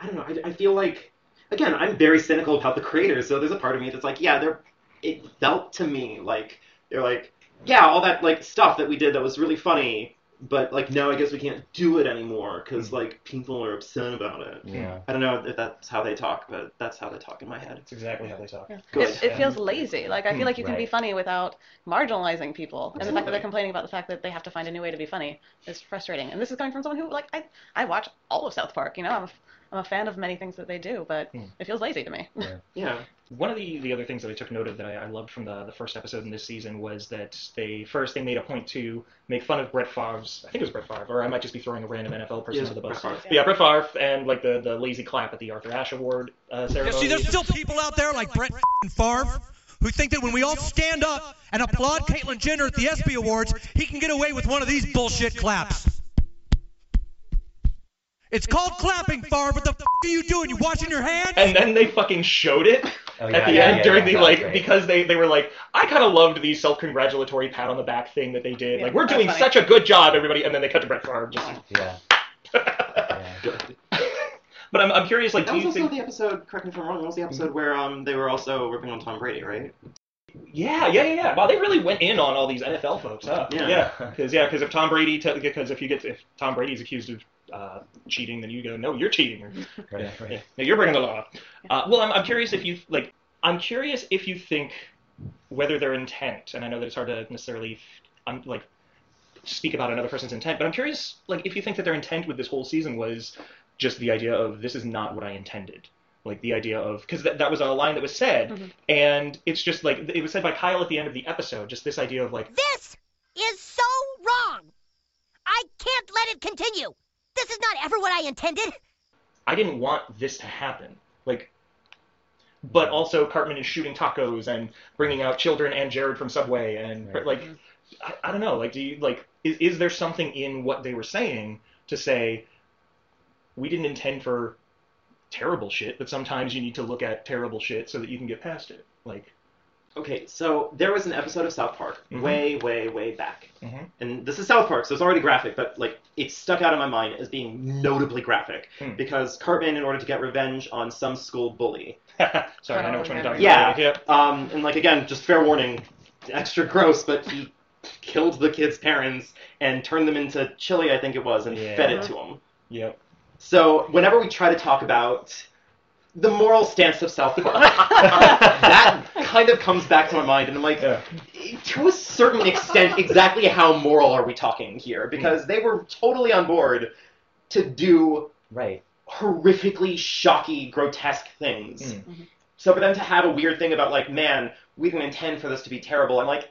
I don't know. I, I feel like again, I'm very cynical about the creators. So there's a part of me that's like, yeah, they're. It felt to me like they're like, yeah, all that like stuff that we did that was really funny, but like now I guess we can't do it anymore because mm-hmm. like people are upset about it. Yeah. I don't know if that's how they talk, but that's how they talk in my head. That's exactly how they talk. Good. It, it feels lazy. Like I feel like you can be funny without marginalizing people, and the fact that they're complaining about the fact that they have to find a new way to be funny is frustrating. And this is coming from someone who like I I watch all of South Park. You know, I'm a, I'm a fan of many things that they do, but Hmm. it feels lazy to me. [LAUGHS] Yeah. One of the, the other things that I took note of that I, I loved from the, the first episode in this season was that they first they made a point to make fun of Brett Favre's I think it was Brett Favre or I might just be throwing a random NFL person Yeah, under the bus. Brett Favre. But yeah, Brett Favre and like the, the lazy clap at the Arthur Ashe Award uh, Yeah, ceremony. see, there's still people out there like Brett f***ing Favre who think that when we all stand up and applaud Caitlyn Jenner at the ESPY Awards, he can get away with one of these bullshit claps. It's called clapping, Favre. What the f*** are you doing? You washing your hands? and then they fucking showed it Oh, at the yeah, end yeah, during yeah, the like great. because they, they were like I kind of loved the self congratulatory pat on the back thing that they did Yeah, like we're doing funny. such a good job everybody and then they cut to Brett Favre just Yeah. yeah. [LAUGHS] but I'm, I'm curious like That do was you also think the episode. Correct me if I'm wrong. That was the episode where um they were also ripping on Tom Brady, right? yeah yeah yeah yeah wow they really went in on all these NFL folks huh Yeah. yeah [LAUGHS] because yeah because if Tom Brady because if you get if Tom Brady's accused of uh, cheating then you go no you're cheating or [LAUGHS] Right, right. Yeah. No, you're breaking the law. Uh, well, I'm, I'm curious if you like. I'm curious if you think whether their intent, and I know that it's hard to necessarily, I'm like, speak about another person's intent. But I'm curious, like, if you think that their intent with this whole season was just the idea of this is not what I intended. Like the idea of because that, that was a line that was said, Mhm. and it's just like it was said by Kyle at the end of the episode. Just this idea of like This is so wrong. I can't let it continue. This is not ever what I intended. I didn't want this to happen. Like, but also Cartman is shooting tacos and bringing out children and Jared from Subway and like, mm-hmm. I, I don't know. Like, do you like is, is there something in what they were saying to say we didn't intend for terrible shit, but sometimes you need to look at terrible shit so that you can get past it. Like, Okay, so there was an episode of South Park Mhm. way, way, way back. Mhm. And this is South Park, so it's already graphic, but like it stuck out in my mind as being notably graphic Hmm. because Cartman, in order to get revenge on some school bully, [LAUGHS] sorry, I know which one you're talking yeah, about. Yeah. um, and like again, just fair warning, extra gross, but he killed the kid's parents and turned them into chili, I think it was, and Yeah. fed it to him. Yep. So whenever we try to talk about the moral stance of South Park, [LAUGHS] that kind of comes back to my mind, and I'm like, to a certain extent, exactly how moral are we talking here? Because they were totally on board to do right horrifically shocky, grotesque things. Hmm. So for them to have a weird thing about like, man, we didn't intend for this to be terrible, I'm like,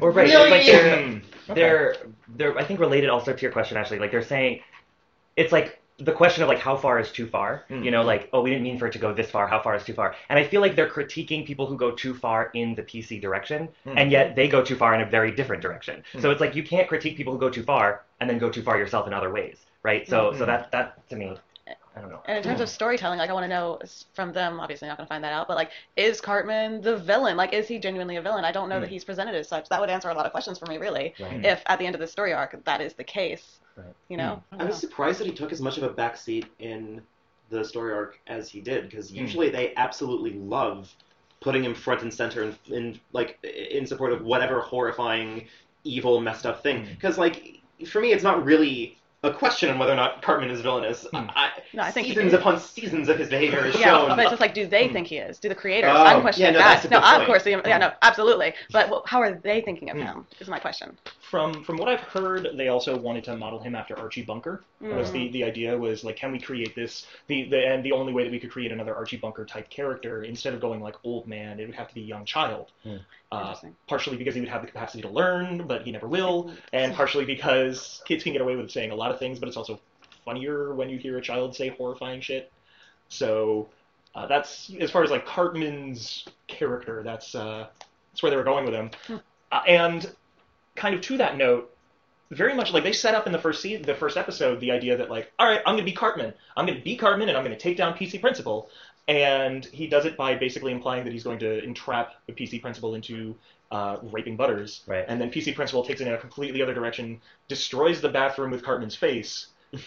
Or right, Really? like they're, Hmm. they're they're I think related also to your question actually. Like they're saying, it's like the question of like how far is too far. Hmm. You know, like oh we didn't mean for it to go this far. How far is too far? And I feel like they're critiquing people who go too far in the PC direction, Hmm. and yet they go too far in a very different direction. Hmm. So it's like you can't critique people who go too far and then go too far yourself in other ways, right? So so that that to me, I don't know. And in terms of storytelling, like I want to know from them. Obviously, not going to find that out. But like, is Cartman the villain? Like, is he genuinely a villain? I don't know that Hmm. he's presented as such. That would answer a lot of questions for me, really. Right. If at the end of the story arc that is the case, you know. I I don't was know. surprised that he took as much of a backseat in the story arc as he did, because Hmm. usually they absolutely love putting him front and center in, in like in support of whatever horrifying, evil, messed up Hmm. thing. Because like for me, it's not really a question on whether or not Cartman is villainous. Hmm. I, No, I think he seasons upon seasons of his behavior is Yeah, shown. but it's just like, do they think he is? Do the creators? Oh, I'm questioning yeah, no, that. No, good of course. Yeah, no, absolutely. But wh- how are they thinking of Hmm. him? Is my question. from from what I've heard, they also wanted to model him after Archie Bunker. Was the Mm. the idea was like, can we create this? The, the and the only way that we could create another Archie Bunker type character instead of going like old man, it would have to be young child. Uh, partially because he would have the capacity to learn, but he never will, and partially because kids can get away with saying a lot of things, but it's also funnier when you hear a child say horrifying shit. So uh, that's as far as like Cartman's character. That's uh, that's where they were going with him, uh, and kind of to that note, very much like they set up in the first season, the first episode, the idea that like, all right, I'm gonna be Cartman. I'm gonna be Cartman, and I'm gonna take down PC Principal. And he does it by basically implying that he's going to entrap the PC Principal into uh, raping Butters. Right. And then PC Principal takes it in a completely other direction, destroys the bathroom with Cartman's face. [LAUGHS]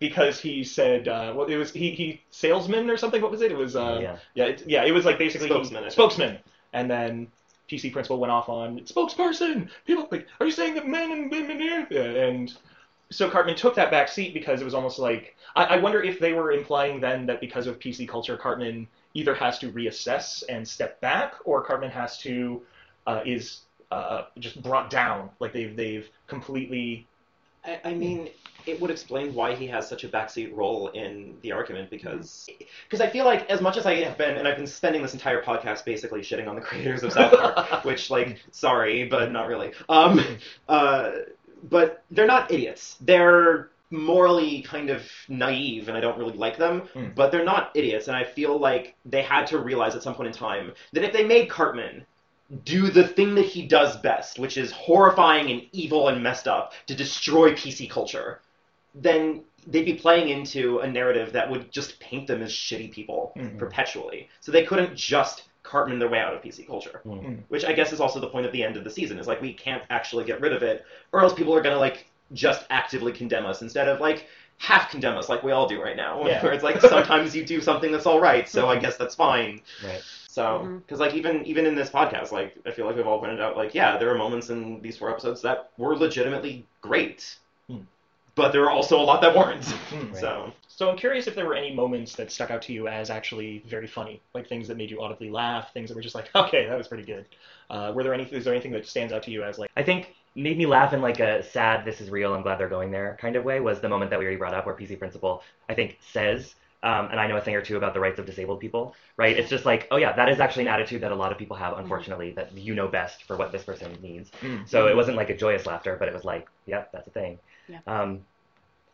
Because he said, uh, well, it was he, he salesman or something. What was it? It was uh, Yeah. yeah, it, yeah. It was like basically he- Spokesman, I think. spokesman. And then PC principal went off on spokesperson. People like, are you saying that men and women here? Yeah, And so Cartman took that back seat because it was almost like I, I wonder if they were implying then that because of PC culture, Cartman either has to reassess and step back, or Cartman has to uh, is uh, just brought down. Like they've they've completely. I, I mean, it would explain why he has such a backseat role in the argument because because I feel like as much as I have been and I've been spending this entire podcast basically shitting on the creators of South Park, [LAUGHS] which like sorry, but not really. Um, uh, but they're not idiots. They're morally kind of naive and I don't really like them, Hmm. but they're not idiots and I feel like they had to realize at some point in time that if they made Cartman do the thing that he does best, which is horrifying and evil and messed up to destroy PC culture, then they'd be playing into a narrative that would just paint them as shitty people Mhm. perpetually. So they couldn't just Cartman their way out of PC culture. Mm. Which I guess is also the point of the end of the season, is like we can't actually get rid of it, or else people are gonna like just actively condemn us instead of like half condemn us like we all do right now. Yeah. [LAUGHS] Where it's like sometimes you do something that's all right, so I guess that's fine. Right. So, because like even even in this podcast, like I feel like we've all pointed out, like yeah, there are moments in these four episodes that were legitimately great. But there are also a lot that weren't. Hmm. So So I'm curious if there were any moments that stuck out to you as actually very funny, like things that made you audibly laugh, things that were just like, [LAUGHS] okay, that was pretty good. Uh, were there any? Is there anything that stands out to you as like? I think made me laugh in like a sad, this is real, I'm glad they're going there kind of way was the moment that we already brought up where PC Principal, I think, says, um, and I know a thing or two about the rights of disabled people, right? It's just like, oh yeah, that is actually an attitude that a lot of people have, unfortunately, that you know best for what this person needs. Mm. So it wasn't like a joyous laughter, but it was like, yep, that's a thing. Yeah. Um,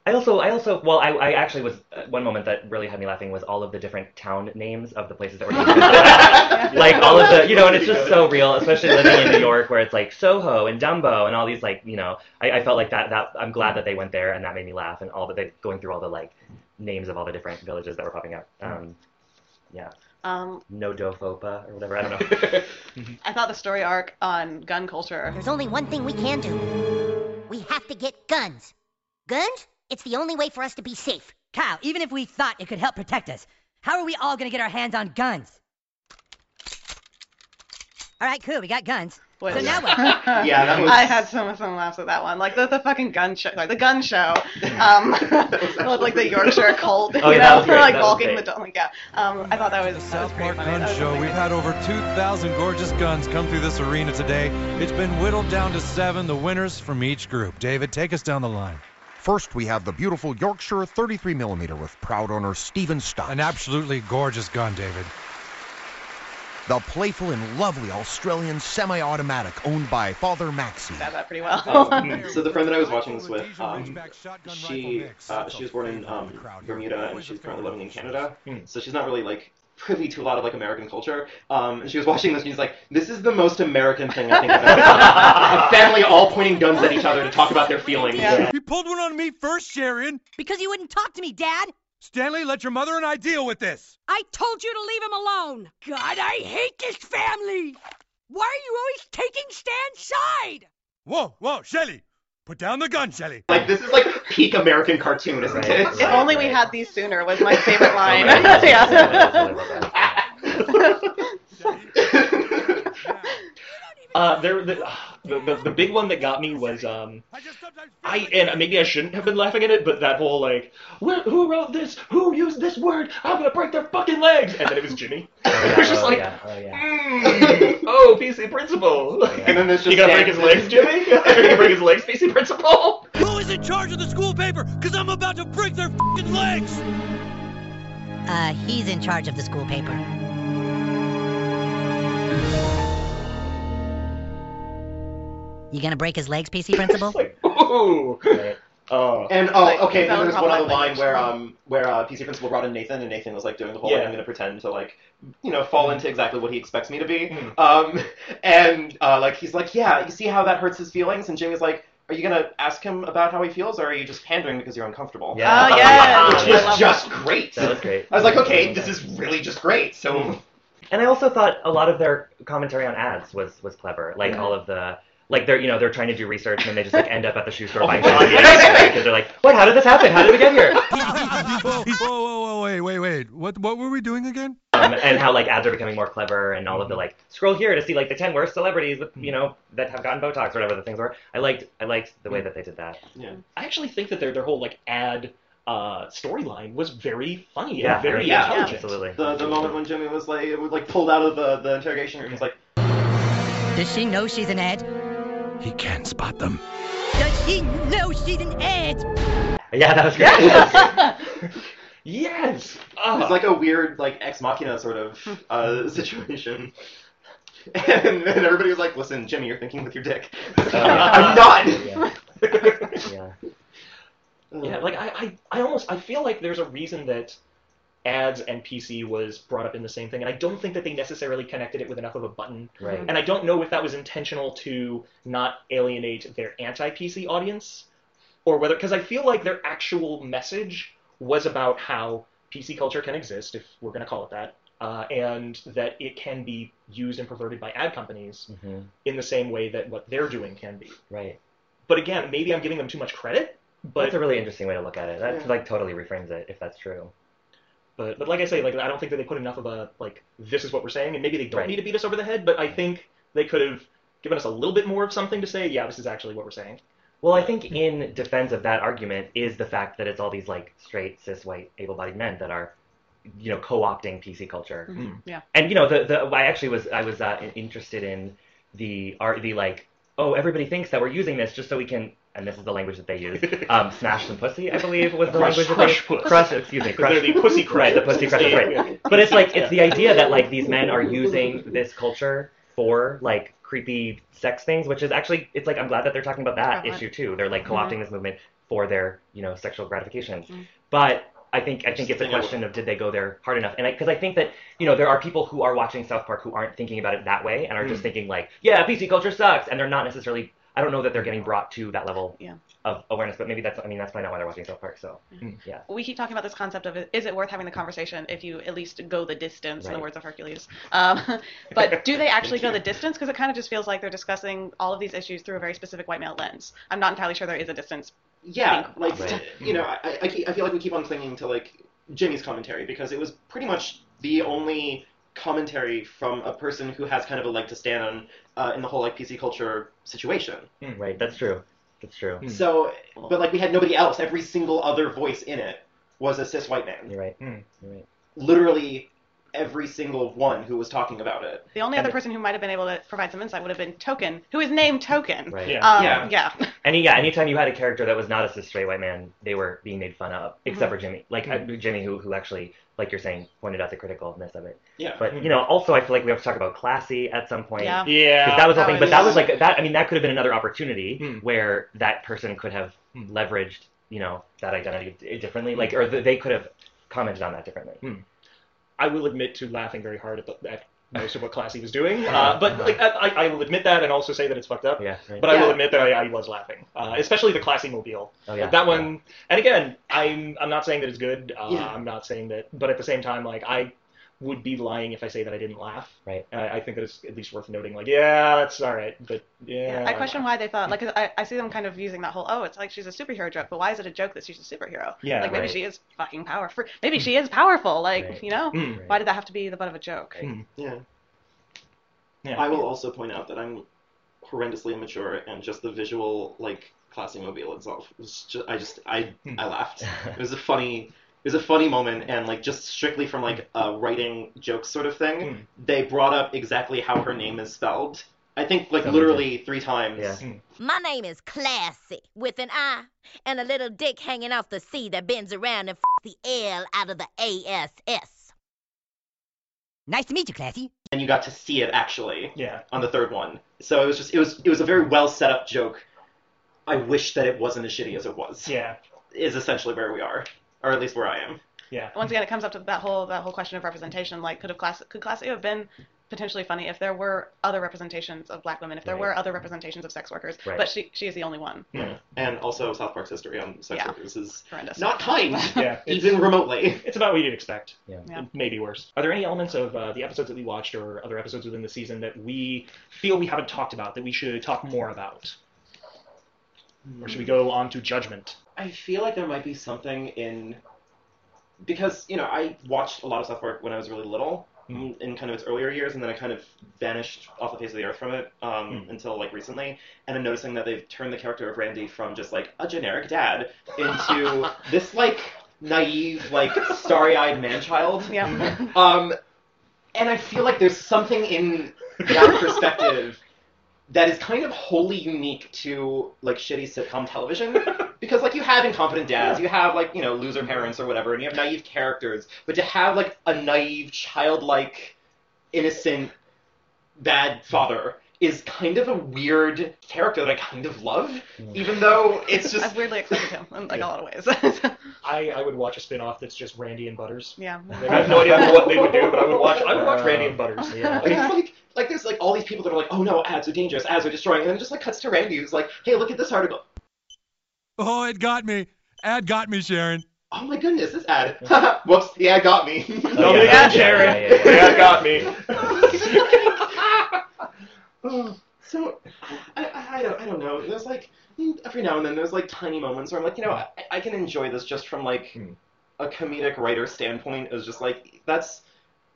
I also, I also, well, I, I actually was uh, one moment that really had me laughing was all of the different town names of the places that were [LAUGHS] named. like all of the, you know, and it's just so real, especially living in New York where it's like Soho and Dumbo and all these like, you know, I, I felt like that. That I'm glad that they went there and that made me laugh and all that they going through all the like names of all the different villages that were popping up. Um, yeah, Um, no Dofopa or whatever. I don't know. [LAUGHS] [LAUGHS] I thought the story arc on gun culture. There's only one thing we can do. We have to get guns. Guns? It's the only way for us to be safe. Kyle, even if we thought it could help protect us, how are we all gonna get our hands on guns? All right, cool. We got guns. Wait, so now what? Yeah, that was- I had some some laughs at that one, like the, the fucking gun show, like the gun show, um, [LAUGHS] [LAUGHS] with, like the Yorkshire cult, Oh, you yeah, that know, was great, like that was walking great. the dog, like yeah. Um, I thought that was that was South pretty Park funny. Gun That was Show. really We've had over 2,000 gorgeous guns come through this arena today. It's been whittled down to seven, the winners from each group. David, take us down the line. First, we have the beautiful Yorkshire 33mm with proud owner Stephen Stotch. An absolutely gorgeous gun, David. The playful and lovely Australian semi-automatic owned by Father Maxey. Said that pretty well. [LAUGHS] Um, [LAUGHS] so the friend that I was watching this with, um, she uh, she was born in um, Bermuda and she's currently living in Canada. So she's not really like privy to a lot of like American culture. Um, and she was watching this and she's like, "This is the most American thing I think I've ever seen." [LAUGHS] A family all pointing guns at each other to talk about their feelings. You pulled one on me first, Sharon. Because you wouldn't talk to me, Dad. Stanley, let your mother and I deal with this. I told you to leave him alone. God, I hate this family. Why are you always taking Stan's side? Whoa, whoa, Shelly. Put down the gun, Shelly. Like this is like peak American cartoon, isn't it? If only we had these sooner was my favorite [LAUGHS] line. right. [LAUGHS] yeah. [LAUGHS] Uh, there, the, the, the the big one that got me was um, I and maybe I shouldn't have been laughing at it, but that whole like, who wrote this? Who used this word? I'm gonna break their fucking legs, and then it was Jimmy. [LAUGHS] [LAUGHS] it was just oh, like, yeah, oh, yeah. mm, oh, PC principal. [LAUGHS] And then there's just you gonna break his legs, Jimmy? you gonna break his legs, PC principal? Who is in charge of the school paper? Because I'm about to break their fucking legs! Uh, he's in charge of the school paper. You gonna break his legs, PC principal? [LAUGHS] Ooh. Oh. And oh, Like, okay. And there's one other line where um where uh, PC principal brought in Nathan, and Nathan was like doing the whole Yeah. like, I'm gonna pretend to like you know fall into exactly what he expects me to be. Mhm. Um, and uh, like he's like, yeah, you see how that hurts his feelings, and Jimmy's like. Are you gonna ask him about how he feels, or are you just pandering because you're uncomfortable? Yeah. Oh, [LAUGHS] yes. which was love just great. That was great. I was like, okay, this is really just great. So And I also thought a lot of their commentary on ads was was clever. Like all of the like they're you know they're trying to do research and they just like end up at the shoe store [LAUGHS] buying shit because they're like, what? How did this happen? How did we get here? [LAUGHS] whoa, whoa, whoa, whoa, wait, wait, wait. What, what were we doing again? Um, and how like ads are becoming more clever and all of the like scroll here to see like the ten worst celebrities with you know that have gotten Botox or whatever the things were. I liked I liked the way that they did that. yeah. I actually think that their their whole like ad uh, storyline was very funny Yeah, and very yeah, intelligent. Absolutely. The the moment when Jimmy was like was like pulled out of the, the interrogation room, he's like, Does she know she's an ad? He can spot them. Does she know she's an ad? Yeah, that was great. [LAUGHS] Yes. It's like a weird, like ex machina sort of uh, [LAUGHS] situation. And, and [LAUGHS] everybody was like, "Listen, Jimmy, you're thinking with your dick." I'm not. yeah. yeah. Yeah, like I, I, I almost I feel like there's a reason that ads and PC was brought up in the same thing, and I don't think that they necessarily connected it with enough of a button. Right. And I don't know if that was intentional to not alienate their anti-PC audience, or whether because I feel like their actual message was about how PC culture can exist, if we're going to call it that, uh, and that it can be used and perverted by ad companies hmm in the same way that what they're doing can be. Right. But again, maybe I'm giving them too much credit. But That's a really interesting way to look at it. That Yeah. like totally reframes it if that's true. But but like I say, like I don't think that they put enough of a like this is what we're saying, and maybe they don't Right. need to beat us over the head. But I think they could have given us a little bit more of something to say. Yeah, this is actually what we're saying. Well, I think in defense of that argument is the fact that it's all these like straight cis white able-bodied men that are, you know, co-opting PC culture. Mhm. Yeah. And you know, the the I actually was I was uh, interested in the art the like oh, everybody thinks that we're using this just so we can, and this is the language that they use, [LAUGHS] um, smash some pussy, I believe was the Crush- language that crush they puss. crush. Excuse me, crush. The pussy Right, the pussy crushers. crushers, Yeah. But it's like it's the idea that like these men are using this culture for like creepy sex things, which is actually it's like I'm glad that they're talking about that Prevalent. issue too. They're like co-opting this movement for their you know sexual gratification. Mm. But I think I think it's a Thing I would- question of did they go there hard enough? And because I, think that you know there are people who are watching South Park who aren't thinking about it that way and are just Mm. thinking like yeah PC culture sucks and they're not necessarily I don't know that they're getting brought to that level Yeah. of awareness. But maybe that's I mean that's probably not why they're watching South Park. So yeah. we keep talking about this concept of is it worth having the conversation if you at least go the distance in the words of hercules um, [LAUGHS] but do they actually go the distance because it kind of just feels like they're discussing all of these issues through a very specific white male lens i'm not entirely sure there is a distance Yeah, like crossed. you know, I, I, keep- I feel like we keep on clinging to like Jimmy's commentary because it was pretty much the only commentary from a person who has kind of a leg to stand on uh, in the whole like PC culture situation. Hmm, right, that's true. That's true. Hmm. So, but like we had nobody else. Every single other voice in it was a cis white man. You're right. Hmm, you're right. Literally every single one who was talking about it. the only And- other person who might have been able to provide some insight would have been token who is named token Right. Yeah. um, Yeah. yeah [LAUGHS] Any yeah, anytime you had a character that was not a cis straight white man, they were being made fun of, except Mhm. for Jimmy. Like uh, Jimmy, who who actually, like you're saying, pointed out the criticalness of it. Yeah. But you know, also I feel like we have to talk about classi at some point. Yeah. Yeah. 'Cause that was the That thing. But that was like that. I mean, that could have been another opportunity Hmm. where that person could have Hmm. leveraged, you know, that identity d- differently. Like, or th- they could have commented on that differently. I will admit to laughing very hard at, the, at most of what Classi was doing, [LAUGHS] uh, but like I, I I will admit that and also say that it's fucked up. Yeah. Right. But I will admit that I, I was laughing, uh, especially the Classi mobile. Oh yeah. that one, and again, I'm I'm not saying that it's good. Uh, Yeah. I'm not saying that, but at the same time, like I would be lying if I say that I didn't laugh. Right. I, I think that it's at least worth noting. Like, yeah, that's all right, but yeah. I question why they thought like I, I see them kind of using that whole oh it's like she's a superhero joke but why is it a joke that she's a superhero Yeah, like maybe right. she is fucking powerful maybe she is powerful like Right. you know Mm. why did that have to be the butt of a joke Hmm. Yeah. Yeah. I will also point out that I'm horrendously immature and just the visual like classi mobile itself was just I just I Hmm. I laughed. It was a funny it was a funny moment and like just strictly from like a writing jokes sort of thing. Hmm. They brought up exactly how her name is spelled. I think like Some literally three times. Yeah. My name is Classi, with an I and a little dick hanging off the C that bends around and f the L out of the ASS. Nice to meet you, Classi. And you got to see it actually Yeah. on the third one. So it was just it was it was a very well set up joke. I wish that it wasn't as shitty as it was. Yeah. Is essentially where we are, or at least where I am. Yeah. once again it comes up to that whole that whole question of representation like could have class could Classi have been potentially funny if there were other representations of black women if there Right. were other representations of sex workers Right. but she she is the only one Yeah. And also South Park's history on sex Yeah. workers is horrendous not kind, [LAUGHS] Yeah. It's, even remotely. it's about what you'd expect. Yeah. Yeah. Maybe worse. Are there any elements of uh, the episodes that we watched or other episodes within the season that we feel we haven't talked about that we should talk more about? Or should we go on to judgment? I feel like there might be something in because you know I watched a lot of South Park when I was really little, Mhm. in kind of its earlier years, and then I kind of vanished off the face of the earth from it um, Mhm. until like recently. And I'm noticing that they've turned the character of Randy from just like a generic dad into [LAUGHS] this like naive, like starry-eyed man-child. yeah Um, and I feel like there's something in that perspective that is kind of wholly unique to like shitty sitcom television. [LAUGHS] Because like you have incompetent dads, you have like you know loser parents or whatever, and you have naive characters. But to have like a naive, childlike, innocent, bad father is kind of a weird character that I kind of love, mm. even though it's [LAUGHS] just. I've just weirdly accepted him in like a lot of ways [LAUGHS] I, I would watch a spin-off that's just Randy and Butters. yeah I have no idea what they would do, but I would watch. I would watch Randy and Butters. Yeah. It's like like there's like all these people that are like, oh no, ads are dangerous, ads are destroying, and then it just like cuts to Randy who's like, hey, look at this article. Oh, it got me. Ad got me, Sharon. Oh my goodness, this ad. [LAUGHS] Whoops, the ad got me. No, yeah. yeah, Yeah, Sharon. yeah, yeah, yeah. Yeah, got me. So I, I, I don't I don't know. There's like every now and then there's like tiny moments where I'm like, you know, I, I can enjoy this just from like Hmm. a comedic writer standpoint. Is just like that's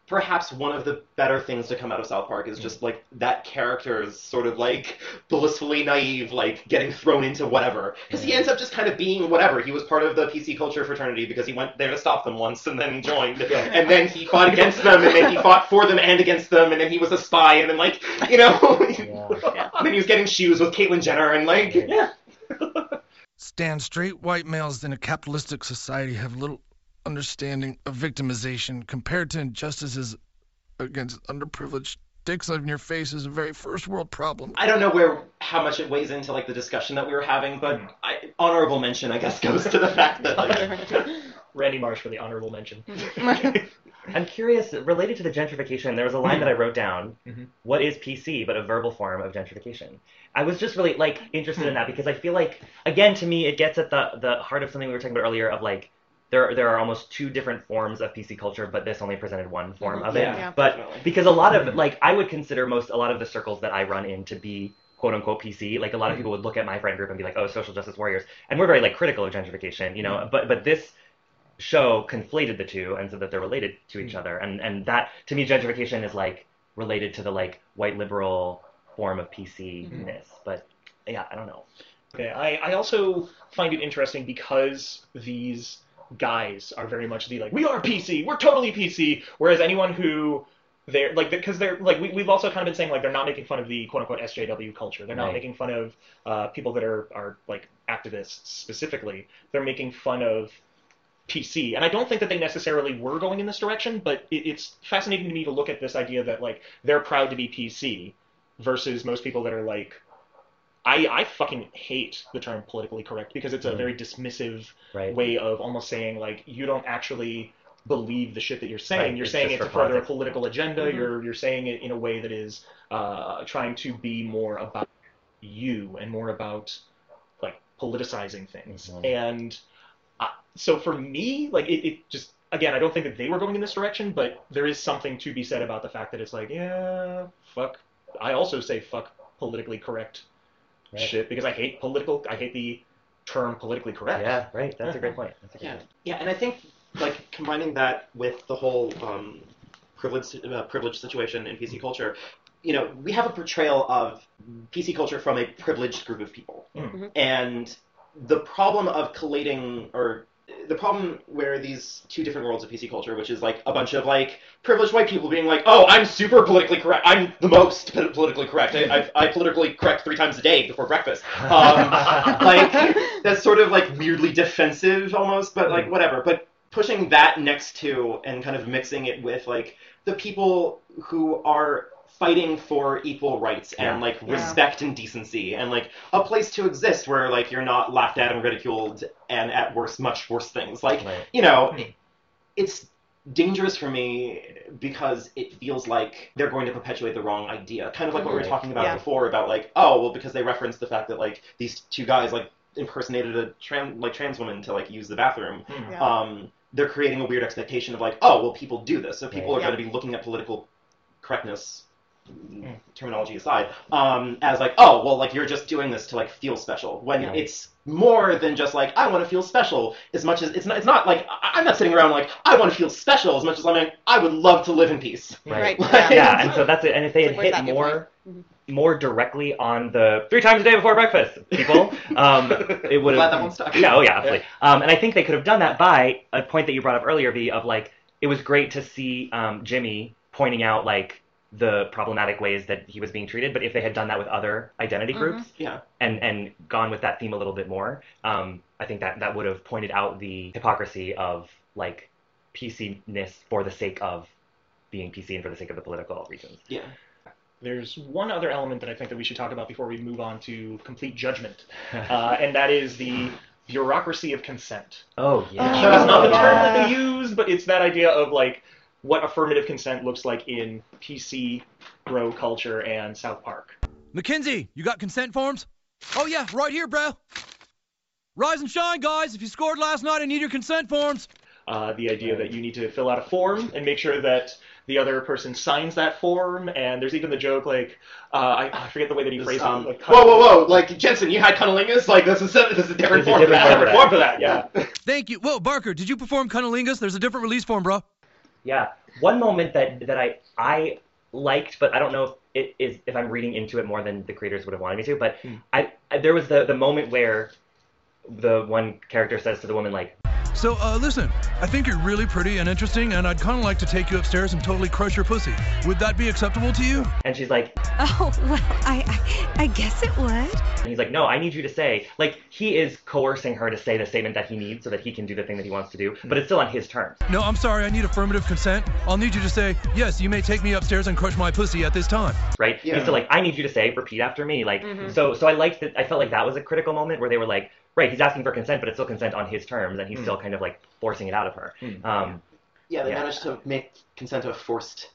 perhaps one of the better things to come out of South Park is just like that character's sort of like blissfully naive, like getting thrown into whatever. Because he ends up just kind of being whatever. He was part of the PC culture fraternity because he went there to stop them once and then joined. And then he fought against them and then he fought for them and against them and then he was a spy and then like you know and [LAUGHS] then he was getting shoes with Caitlyn Jenner and like yeah. Stan, straight white males in a capitalistic society have little understanding of victimization compared to injustices against underprivileged dicks in your face is a very first world problem. I don't know where how much it weighs into like the discussion that we were having, but hmm. I, honorable mention I guess goes to the fact that like [LAUGHS] Randy Marsh for the honorable mention. [LAUGHS] [LAUGHS] I'm curious, related to the gentrification, there was a line that I hmm. wrote down. Mhm. What is PC but a verbal form of gentrification? I was just really like interested in hmm. that because I feel like, again, to me, it gets at the the heart of something we were talking about earlier of like. There, there are almost two different forms of PC culture, but this only presented one form Mhm. of it. Yeah, Yeah. but definitely. because a lot of like I would consider most a lot of the circles that I run in to be quote unquote PC. Like a lot of mm-hmm. people would look at my friend group and be like, "Oh, social justice warriors," and we're very like critical of gentrification, you know. Mm-hmm. But but this show conflated the two and said that they're related to each mm-hmm. other, and and that to me gentrification is like related to the like white liberal form of PC ness. But yeah, I don't know. Okay, I, I also find it interesting because these guys are very much the like we are PC, we're totally PC, whereas anyone who they're like because they're like we, we've also kind of been saying like they're not making fun of the quote unquote SJW culture. They're not Right. making fun of uh, people that are are like activists specifically. They're making fun of PC, and I don't think that they necessarily were going in this direction, but it, it's fascinating to me to look at this idea that like they're proud to be PC versus most people that are like I, I fucking hate the term politically correct because it's a Mhm. very dismissive Right. way of almost saying like you don't actually believe the shit that you're saying. Right, You're it's saying just it to for further a political agenda. Mhm. You're you're saying it in a way that is uh, trying to be more about you and more about like politicizing things. Mhm. And uh, so for me, like it, it just again, I don't think that they were going in this direction, but there is something to be said about the fact that it's like, yeah, fuck. I also say fuck politically correct Right. shit because I hate political. I hate the term politically correct. Yeah, right. That's a great point. That's a great Yeah, point. yeah, and I think like combining that with the whole um, privilege uh, privilege situation in PC culture, you know, we have a portrayal of PC culture from a privileged group of people, Mhm. and the problem of collating or the problem where these two different worlds of PC culture, which is like a bunch of like privileged white people being like, "Oh, I'm super politically correct. I'm the most politically correct. I, I, I politically correct three times a day before breakfast." Um, [LAUGHS] like that's sort of like weirdly defensive almost, but like whatever. But pushing that next to and kind of mixing it with like the people who are fighting for equal rights and like Yeah. respect and decency and like a place to exist where like you're not laughed at and ridiculed and at worst much worse things like Right. you know it- it's dangerous for me because it feels like they're going to perpetuate the wrong idea kind of like what we were talking about Yeah. before about like oh well because they referenced the fact that like these two guys like impersonated a trans like trans woman to like use the bathroom Hmm. Yeah. um they're creating a weird expectation of like oh well people do this so people Right. are Yeah. going to be looking at political correctness terminology aside um as like oh well like you're just doing this to like feel special when Yeah. it's more than just like I want to feel special as much as it's not it's not like I- I'm not sitting around like I want to feel special as much as I'm like I would love to live in peace Right. Right, Yeah. yeah. and so that's it. And if they had like, hit more more directly on the three times a day before breakfast, people, um, it [LAUGHS] would Glad that have. one stuck. Yeah, oh yeah, absolutely. Um, and I think they could have done that by a point that you brought up earlier, V, of like it was great to see um, Jimmy pointing out like the problematic ways that he was being treated. But if they had done that with other identity Mhm. groups yeah and and gone with that theme a little bit more, um, I think that that would have pointed out the hypocrisy of like PC-ness for the sake of being PC and for the sake of the political reasons. yeah There's one other element that I think that we should talk about before we move on to complete judgment, [LAUGHS] uh, and that is the bureaucracy of consent. Oh yeah. Which is not the term that they use, but it's that idea of like what affirmative consent looks like in PC bro culture and South Park. Mackenzie, you got consent forms? Oh yeah, right here, bro. Rise and shine, guys. If you scored last night, I need your consent forms. Uh, the idea that you need to fill out a form and make sure that the other person signs that form, and there's even the joke like uh, I, I forget the way that he phrased um, it. Whoa whoa whoa like Jensen you had cunnilingus like this is a, this is a different There's a form different for that. for form for that, yeah. Thank you. Whoa, Barker, did you perform cunnilingus? There's a different release form, bro. Yeah. one moment that that I I liked, but I don't know if it is if I'm reading into it more than the creators would have wanted me to. But hmm. I, I there was the the moment where the one character says to the woman like, So, uh, listen, I think you're really pretty and interesting, and I'd kind of like to take you upstairs and totally crush your pussy. Would that be acceptable to you? and she's like, Oh, well, I, I, I guess it would. and he's like, no, I need you to say like he is coercing her to say the statement that he needs so that he can do the thing that he wants to do, but it's still on his terms. No, I'm sorry, I need affirmative consent. I'll need you to say, yes, you may take me upstairs and crush my pussy at this time. right? Yeah. He's still like, I need you to say, repeat after me. Like, Mhm. so, so I liked that. I felt like that was a critical moment where they were like, right, he's asking for consent, but it's still consent on his terms, and he's Mm. still kind of like forcing it out of her. Mm. Um, Yeah, they Yeah. managed to make consent a forced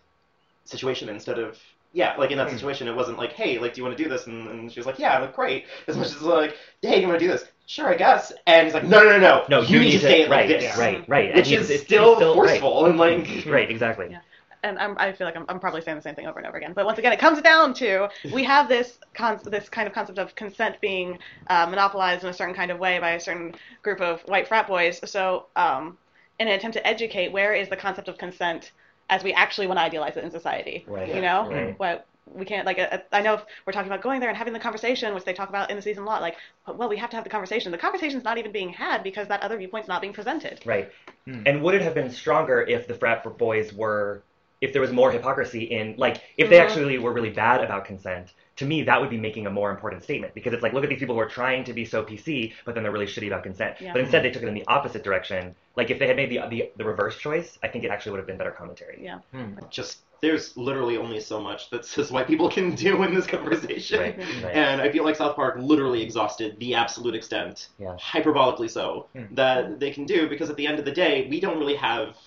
situation instead of yeah, like in that Mm. situation, it wasn't like, hey, like, do you want to do this? And, and she was like, yeah, like, great. As much as like, hey, do you want to do this? Sure, I guess. And he's like, no, no, no, no, No, you, need, to say it right, like this, right, right. And which he's- is it's- still, he's still- right. forceful and like, right, exactly. And I'm, I feel like I'm, I'm probably saying the same thing over and over again. But once again, it comes down to [LAUGHS] we have this con- this kind of concept of consent being uh, monopolized in a certain kind of way by a certain group of white frat boys. So, um, in an attempt to educate, where is the concept of consent as we actually want to idealize it in society? Right. You know, Right. what we can't like. Uh, I know if we're talking about going there and having the conversation, which they talk about in the season a lot. Like, well, we have to have the conversation. The conversation's not even being had because that other viewpoint's not being presented. Right. And would it have been stronger if the frat boys were, if there was more hypocrisy in, like, if they Mhm. actually were really bad about consent? To me, that would be making a more important statement because it's like, look at these people who are trying to be so PC, but then they're really shitty about consent. Yeah. But instead, they took it in the opposite direction. Like, if they had made the the, the reverse choice, I think it actually would have been better commentary. Yeah. Hmm. just there's literally only so much that [LAUGHS] cis white people can do in this conversation. Right, mm-hmm. right. And I feel like South Park literally exhausted the absolute extent, Yeah. hyperbolically so, hmm. that they can do because at the end of the day, we don't really have.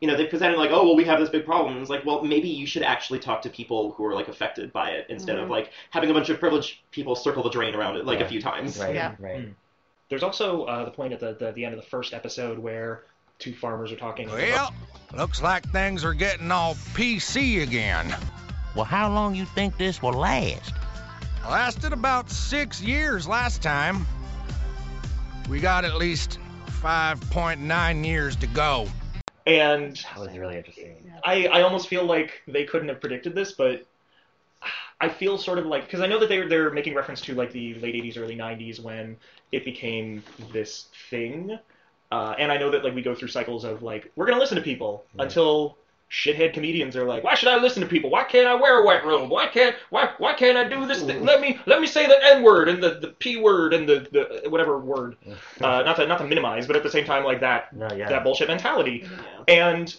You know, they presented like, oh well, we have this big problem. It's like, well, maybe you should actually talk to people who are like affected by it instead of Mhm. like having a bunch of privileged people circle the drain around it like a few times. Right, Mm. There's also uh, the point at the, the the end of the first episode where two farmers are talking. Well, looks like things are getting all PC again. Well, how long you think this will last? Lasted about six years last time. We got at least 5.9 years to go. And that was really interesting. I, I almost feel like they couldn't have predicted this, but I feel sort of like because I know that they're they're making reference to like the late '80s, early '90s when it became this thing, uh, and I know that like we go through cycles of like we're gonna listen to people until shithead comedians are like, why should I listen to people? Why can't I wear a white robe? Why can't why why can't I do this? Thing? Let me let me say the N word and the, the P word and the, the whatever word. Uh, not to not to minimize, but at the same time like that yeah. that bullshit mentality, and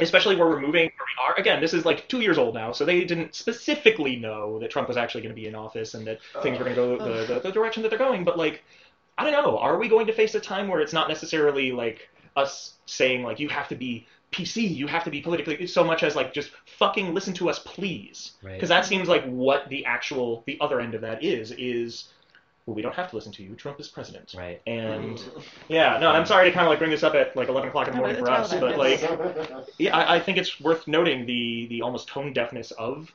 especially where we're moving where we are again this is like two years old now so they didn't specifically know that trump was actually going to be in office and that things were going to go the, the, the direction that they're going but like i don't know are we going to face a time where it's not necessarily like us saying like you have to be pc you have to be politically so much as like just fucking listen to us please Right. because that seems like what the actual the other end of that is is well, we don't have to listen to you. Trump is president. Right. And yeah, no, I'm sorry to kind of like bring this up at like 11 o'clock in the morning for us, but like, yeah, I, I think it's worth noting the the almost tone deafness of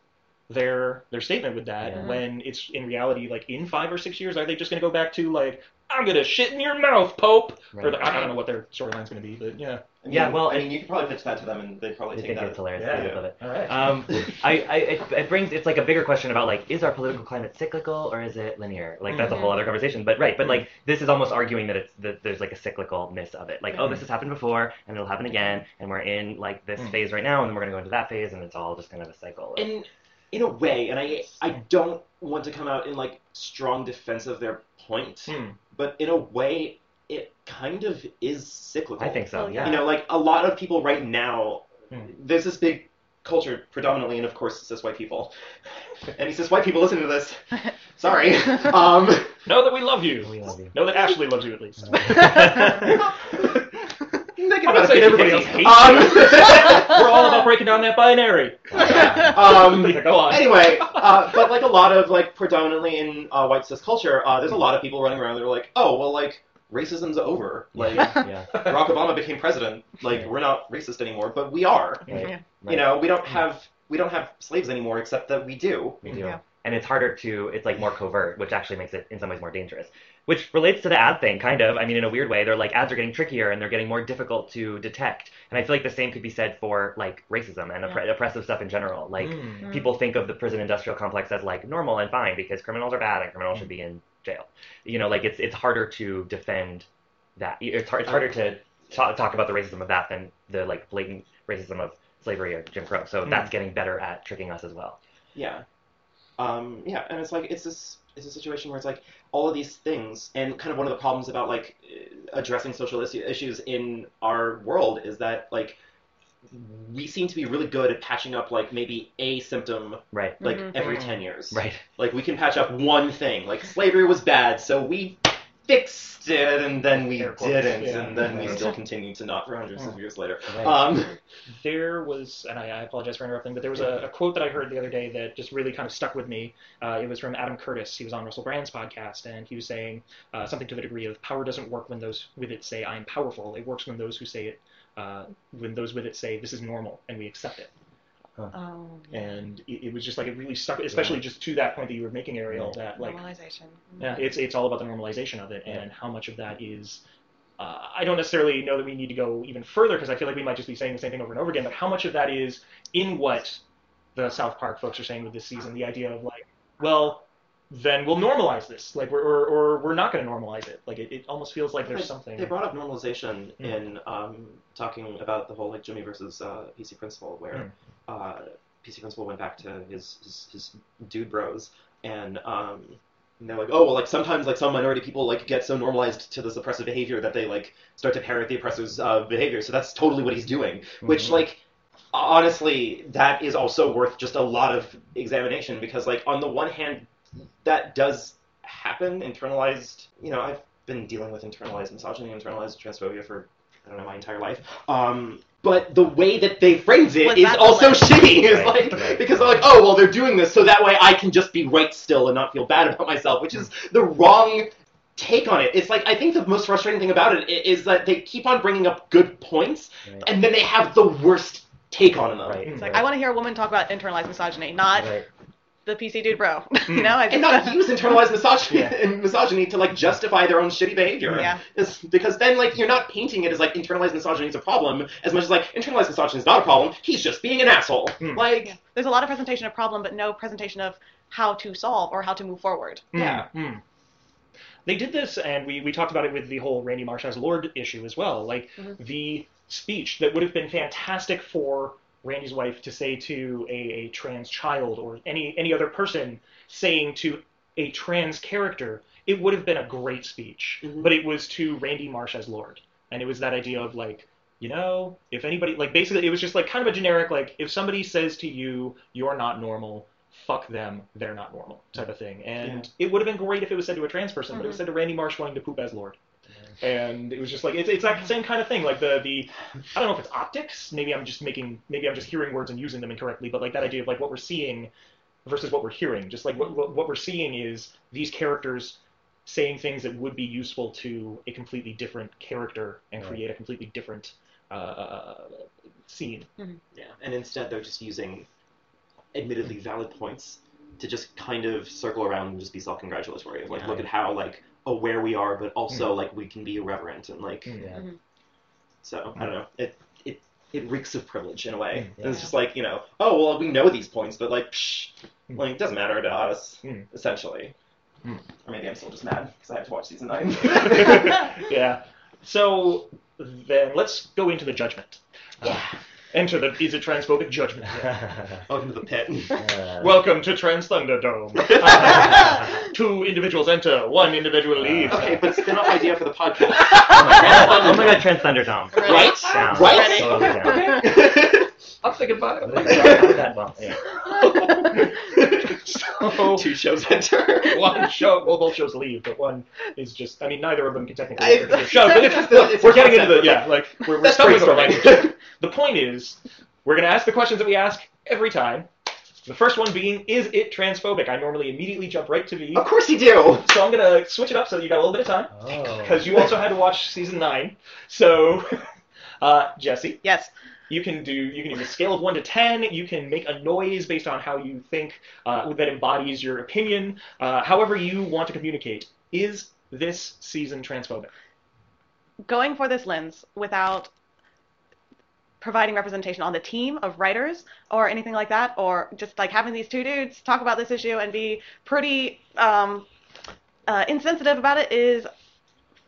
their their statement with that Yeah. when it's in reality like in five or six years are they just going to go back to like I'm gonna shit in your mouth, Pope? Or the, I don't know what their storyline's going to be, but yeah. I mean, Yeah, well, I mean, you could probably pitch that to them, and they'd probably I take think that. it's hilarious. Yeah. I love it. All right. Um, [LAUGHS] I, I, it, it brings it's like a bigger question about like is our political climate cyclical or is it linear? Like that's a whole other conversation. But right, but Mhm. like this is almost arguing that it's that there's like a cyclicalness of it. Like oh, Mhm. this has happened before and it'll happen again, and we're in like this Mhm. phase right now, and then we're gonna go into that phase, and it's all just kind of a cycle. of- in in a way, and I I don't want to come out in like strong defense of their point, Hmm. but in a way, it kind of is cyclical. I think so, yeah. You know, like a lot of people right now, Hmm. there's this big culture predominantly, and of course, cis white people. [LAUGHS] Any cis white people listening to this? [LAUGHS] Sorry. [LAUGHS] Um, Know that we love you. We love you. Know that Ashley loves you at least. Make it I'm not saying everybody else hates Um, you. [LAUGHS] We're all about breaking down that binary. [LAUGHS] um, go on. Anyway, uh, but like a lot of like predominantly in uh, white cis culture, uh, there's a lot of people running around. They're like, oh well, like racism's over. Like [LAUGHS] yeah. Barack Obama became president. Like we're not racist anymore, but we are. Right. You know, we don't have we don't have slaves anymore, except that we do. We do. And it's harder to, it's like more covert, which actually makes it in some ways more dangerous. Which relates to the ad thing, kind of. I mean, in a weird way, they're like ads are getting trickier and they're getting more difficult to detect. And I feel like the same could be said for like racism and oppre- oppressive stuff in general. Like Mm. people think of the prison industrial complex as like normal and fine because criminals are bad and criminals should be in jail. You know, like it's it's harder to defend that. It's hard, it's harder to ta- talk about the racism of that than the like blatant racism of slavery or Jim Crow. So Mm. that's getting better at tricking us as well. Yeah. Um, yeah, and it's like it's this it's a situation where it's like all of these things, and kind of one of the problems about like uh, addressing social issue- issues in our world is that like we seem to be really good at patching up like maybe a symptom right like Mhm. every Mhm. 10 years Right. like we can patch up one thing like slavery was bad so we fixed it and then we quotes, didn't yeah. and then we still continue to not for hundreds of years later [LAUGHS] Right. um there was, and I, I apologize for interrupting, but there was a, a quote that I heard the other day that just really kind of stuck with me. Uh, it was from Adam Curtis. He was on Russell Brand's podcast, and he was saying uh, something to the degree of power doesn't work when those with it say I'm powerful. It works when those who say it, uh, when those with it say this is normal and we accept it. Oh. And it, it was just like it really stuck, especially Yeah. just to that point that you were making, Ariel. That like Normalization. yeah, it's it's all about the normalization of it and how much of that is. Uh, I don't necessarily know that we need to go even further because I feel like we might just be saying the same thing over and over again. But how much of that is in what the South Park folks are saying with this season? The idea of like, well, then we'll normalize this, like, we're, or, or we're not going to normalize it. Like, it, it almost feels like there's They- something. They brought up normalization Mm. in um, talking about the whole like Jimmy versus uh, PC principal, where uh, PC Principal went back to his his, his dude bros, and um, and they're like, oh well, like sometimes like some minority people like get so normalized to this oppressive behavior that they like start to parrot the oppressor's uh, behavior. So that's totally what he's doing, which Mhm. like honestly that is also worth just a lot of examination because like on the one hand that does happen internalized you know i've been dealing with internalized misogyny internalized transphobia for i don't know my entire life um but the way that they phrase it Was is that the also lens? shitty [LAUGHS] it's Right, like right. because they're like oh well they're doing this so that way i can just be right still and not feel bad about myself which is the wrong take on it. It's like I think the most frustrating thing about it i- is that they keep on bringing up good points, and then they have the worst take on them. It's like I want to hear a woman talk about internalized misogyny, not the PC dude bro. [LAUGHS] you mm. know, I and just- not [LAUGHS] use internalized misogyny and [LAUGHS] misogyny to like justify their own shitty behavior. Yeah. It's because then like you're not painting it as like internalized misogyny is a problem as much as like internalized misogyny is not a problem. He's just being an asshole. Mm. Like There's a lot of presentation of problem, but no presentation of how to solve or how to move forward. Mm. Yeah. Hmm. They did this, and we, we talked about it with the whole Randy Marsh as Lorde issue as well. Like mm-hmm. the speech that would have been fantastic for Randy's wife to say to a, a trans child or any any other person saying to a trans character, it would have been a great speech. Mm-hmm. But it was to Randy Marsh as Lorde, and it was that idea of like. You know, if anybody like basically it was just like kind of a generic like if somebody says to you you're not normal, fuck them, they're not normal type of thing. And it would have been great if it was said to a trans person, but it was mm-hmm. said to Randy Marsh wanting to poop as Lorde. And it was just like it's it's that same kind of thing. Like the the I don't know if it's optics. Maybe I'm just making maybe I'm just hearing words and using them incorrectly. But like that idea of like what we're seeing versus what we're hearing. Just like what what, what we're seeing is these characters saying things that would be useful to a completely different character and Right. create a completely different uh, scene. Yeah, and instead they're just using admittedly valid points to just kind of circle around and just be self-congratulatory. of Like, Yeah. look at how like aware we are, but also Mm. like we can be irreverent and like. Hmm, yeah. Mm-hmm. So I hmm. don't know. It it it reeks of privilege in a way. Mm, It's just like you know, oh well, we know these points, but like, psh, hmm. like it doesn't matter to us, essentially. Or maybe I'm still just mad because I have to watch season nine. [LAUGHS] [LAUGHS] yeah. So then let's go into the judgment. Uh, yeah. Enter the is it transphobic judgment. [LAUGHS] [LAUGHS] Welcome to the pit. Welcome to Trans Thunderdome. [LAUGHS] Two individuals enter, one individual uh, leaves. Okay, but spin-off idea for the podcast. oh my god, Trans Thunderdome. Right? Down. Right? Totally down. I'm thinking about That bump, yeah. [LAUGHS] so, Two shows enter. [LAUGHS] one show, well, both shows leave, but one is just. I mean, neither of them can technically. I- enter the show, but [LAUGHS] it's it's, the- it's we're getting into the yeah, like we're, we're That's stumbling with our language. the point is, we're gonna ask the questions that we ask every time. The first one being, is it transphobic? I normally immediately jump right to the. Of course you do. So I'm gonna switch it up so that you got a little bit of time, Oh. because you also had to watch season nine. So, uh, Jesse. Yes. You can do you can use a scale of one to ten. You can make a noise based on how you think uh, that embodies your opinion. Uh, however you want to communicate. Is this season transphobic? Going for this lens without providing representation on the team of writers or anything like that, or just like having these two dudes talk about this issue and be pretty um, uh, insensitive about it is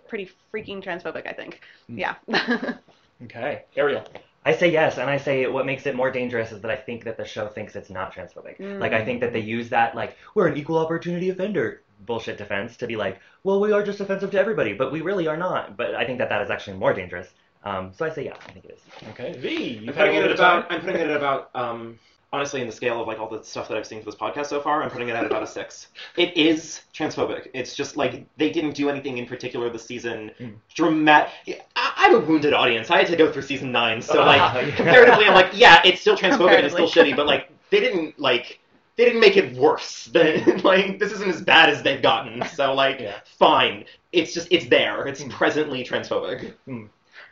pretty freaking transphobic, I think. Yeah. [LAUGHS] Okay, Ariel. I say yes, and I say what makes it more dangerous is that I think that the show thinks it's not transphobic. Mm. Like I think that they use that like we're an equal opportunity offender bullshit defense to be like, well, we are just offensive to everybody, but we really are not. But I think that that is actually more dangerous. Um, so I say yeah, I think it is. Okay, V. I'm You've had a putting it bit at about. I'm putting it at about. Um, honestly, in the scale of like all the stuff that I've seen for this podcast so far, I'm putting it at about a six. It is transphobic. It's just like they didn't do anything in particular this season. Dramatic. I'm a wounded audience. I had to go through season nine, so [LAUGHS] like comparatively, I'm like, yeah, it's still transphobic and it's still shitty, but like they didn't like. They didn't make it worse. Than, [LAUGHS] like this isn't as bad as they've gotten. So like, fine. It's just it's there. It's presently transphobic. Hmm.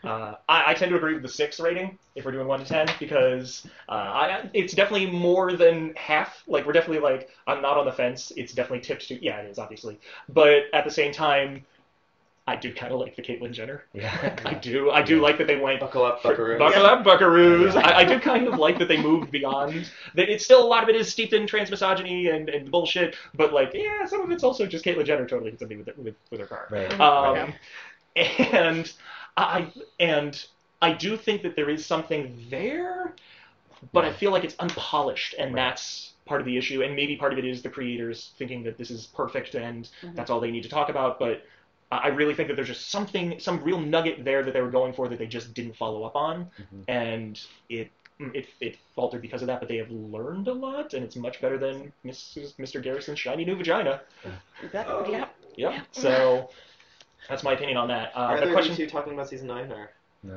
Uh, I, I tend to agree with the six rating if we're doing one to ten because uh, I, it's definitely more than half. Like we're definitely like I'm not on the fence. It's definitely tipped to yeah, it is obviously, but at the same time, I do kind of like the Caitlyn Jenner. Yeah, [LAUGHS] I do. I do like that they went buckle up, buckaroos. Buckle up, buckaroos. I, I do kind of like that they moved beyond. That it's still a lot of it is steeped in trans misogyny and, and bullshit, but like yeah, some of it's also just Caitlyn Jenner totally hit something with with, with her car. Right. Um, and I and I do think that there is something there, but I feel like it's unpolished, and that's part of the issue. And maybe part of it is the creators thinking that this is perfect and Mhm. that's all they need to talk about. But I I really think that there's just something, some real nugget there that they were going for that they just didn't follow up on, and it. It, it faltered because of that, but they have learned a lot, and it's much better than Mrs. Mr. Garrison's shiny new vagina. That- yeah. Yep. So that's my opinion on that. Uh, Are the there question, you two talking about season nine or?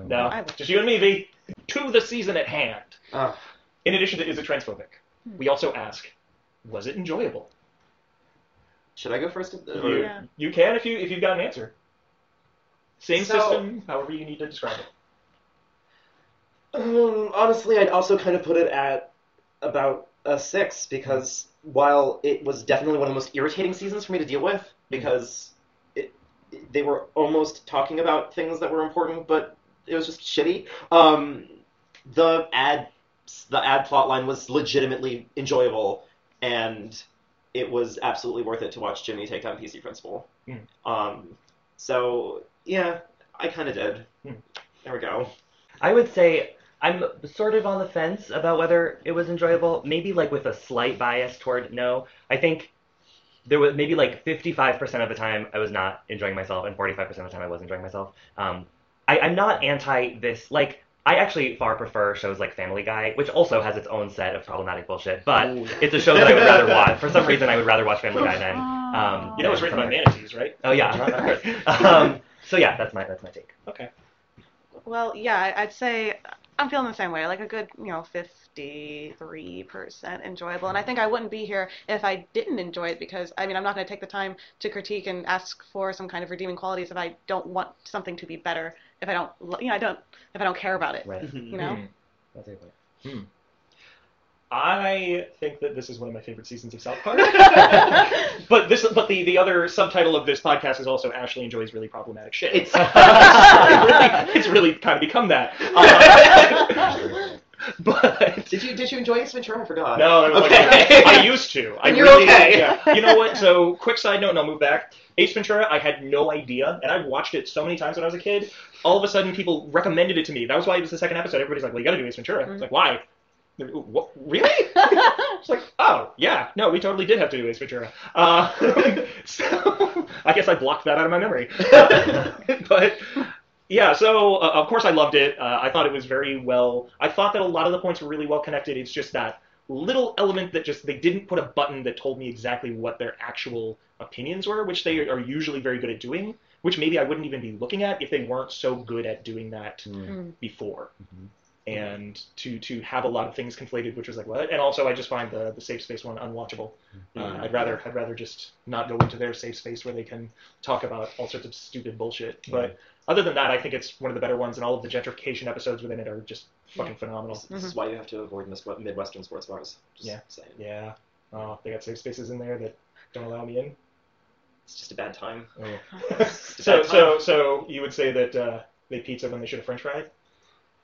no, just you and me, V. To the season at hand. Oh. In addition to is it transphobic, we also ask, was it enjoyable? Should I go first? You, you can if you if you've got an answer. Same So- system, however you need to describe it. Um, honestly, I'd also kind of put it at about a six because while it was definitely one of the most irritating seasons for me to deal with because it, they were almost talking about things that were important, but it was just shitty. Um, the ad the ad plot line was legitimately enjoyable, and it was absolutely worth it to watch Jimmy take down PC Principal. Hmm. Um, so yeah, I kind of did. Hmm. There we go. I would say I'm sort of on the fence about whether it was enjoyable. Maybe like with a slight bias toward no. I think there was maybe like 55% of the time I was not enjoying myself, and 45% of the time I was enjoying myself. Um, I, I'm not anti this. Like I actually far prefer shows like Family Guy, which also has its own set of problematic bullshit. But Ooh. it's a show that I would rather [LAUGHS] watch. For some reason, I would rather watch Family Guy than. Um, You know it's than written by some manatees, right? Oh yeah, of course. [LAUGHS] Um, so yeah, that's my that's my take. Okay. Well, yeah, I- I'd say I'm feeling the same way, like a good, you know, 53% enjoyable. And I think I wouldn't be here if I didn't enjoy it because, I mean, I'm not going to take the time to critique and ask for some kind of redeeming qualities if I don't want something to be better, if I don't, you know, I don't, if I don't care about it. Right. You know? Hmm. That's a point. Hmm. I think that this is one of my favorite seasons of South Park. [LAUGHS] but this, but the, the other subtitle of this podcast is also Ashley enjoys really problematic shit. It's really, [LAUGHS] it's really [LAUGHS] kind of become that. Uh, [LAUGHS] but Did you did you enjoy Ace Ventura? I forgot. no, was okay. like, I [LAUGHS] used to. I you're really, okay. Yeah. You know what? So, [LAUGHS] quick side note, and I'll move back. Ace Ventura, I had no idea, and I watched it so many times when I was a kid. All of a sudden, people recommended it to me. That was why it was the second episode. Everybody's like, "Well, you got to do Ace Ventura." It's like, why? What? Really? it's like, oh yeah, no, we totally did have to do Ace Ventura. Uh, so I guess I blocked that out of my memory. but yeah, so uh, of course I loved it. Uh, I thought it was very well. I thought that a lot of the points were really well connected. It's just that little element that just they didn't put a button that told me exactly what their actual opinions were, which they are usually very good at doing. Which maybe I wouldn't even be looking at if they weren't so good at doing that Mm. before. and to to have a lot of things conflated, which was like what? And also, I just find the the safe space one unwatchable. Uh, Mhm. I'd rather I'd rather just not go into their safe space where they can talk about all sorts of stupid bullshit. But other than that, I think it's one of the better ones, and all of the gentrification episodes within it are just fucking phenomenal. This, this is why you have to avoid mis- Midwestern sports bars. Just Yeah. saying. Yeah. Oh, they got safe spaces in there that don't allow me in. It's just a bad time. Oh. [LAUGHS] so so so you would say that uh, they pizza when they should have French fried?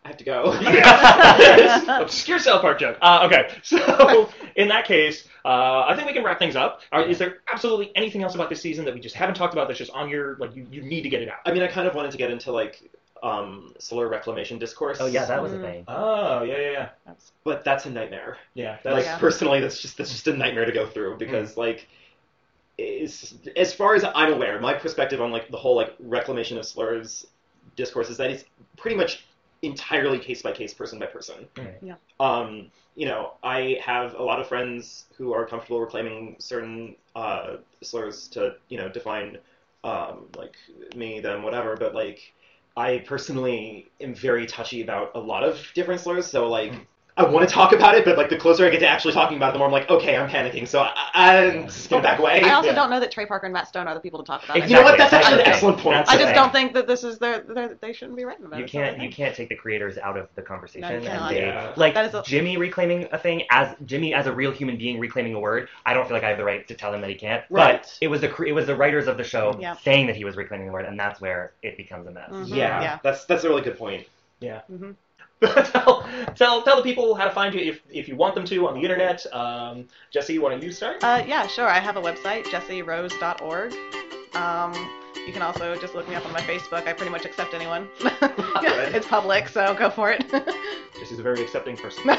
I have to go. [LAUGHS] Yeah. Obscure South Park joke. Uh, okay, [LAUGHS] so in that case, uh, I think we can wrap things up. Are, is there absolutely anything else about this season that we just haven't talked about that's just on your like you, you need to get it out? I mean, I kind of wanted to get into like um, solar reclamation discourse. Oh yeah, that was a thing. Oh yeah yeah yeah. But that's a nightmare. Yeah, like Yeah. personally, that's just that's just a nightmare to go through because like, is as far as I'm aware, my perspective on like the whole like reclamation of slurs discourse is that it's pretty much entirely case by case, person by person. Yeah. Um, you know, I have a lot of friends who are comfortable reclaiming certain uh, slurs to, you know, define um, like me, them, whatever. But like, I personally am very touchy about a lot of different slurs. So like, I want to talk about it, but like the closer I get to actually talking about it, the more I'm like, okay, I'm panicking. So I, I'm just gonna back away. I also Yeah. don't know that Trey Parker and Matt Stone are the people to talk about it. You know what? That's actually an excellent point. That's I just thing. don't think that this is their, their they shouldn't be writing about You it. can't you can't take the creators out of the conversation. No, you and cannot. they- Yeah. Like That is a- Jimmy reclaiming a thing as Jimmy as a real human being reclaiming a word. I don't feel like I have the right to tell him that he can't. Right. But it was the cre- it was the writers of the show Yeah. saying that he was reclaiming the word, and that's where it becomes a mess. Mhm. Yeah, Yeah. that's that's a really good point. Yeah. Mhm. [LAUGHS] tell, tell tell the people how to find you if if you want them to on the internet. Um, Jesse, why don't you start? Uh, yeah, sure. I have a website, jessierose.org. Um, you can also just look me up on my Facebook. I pretty much accept anyone. [LAUGHS] [LAUGHS] it's public, so go for it. Jesse's a very accepting person.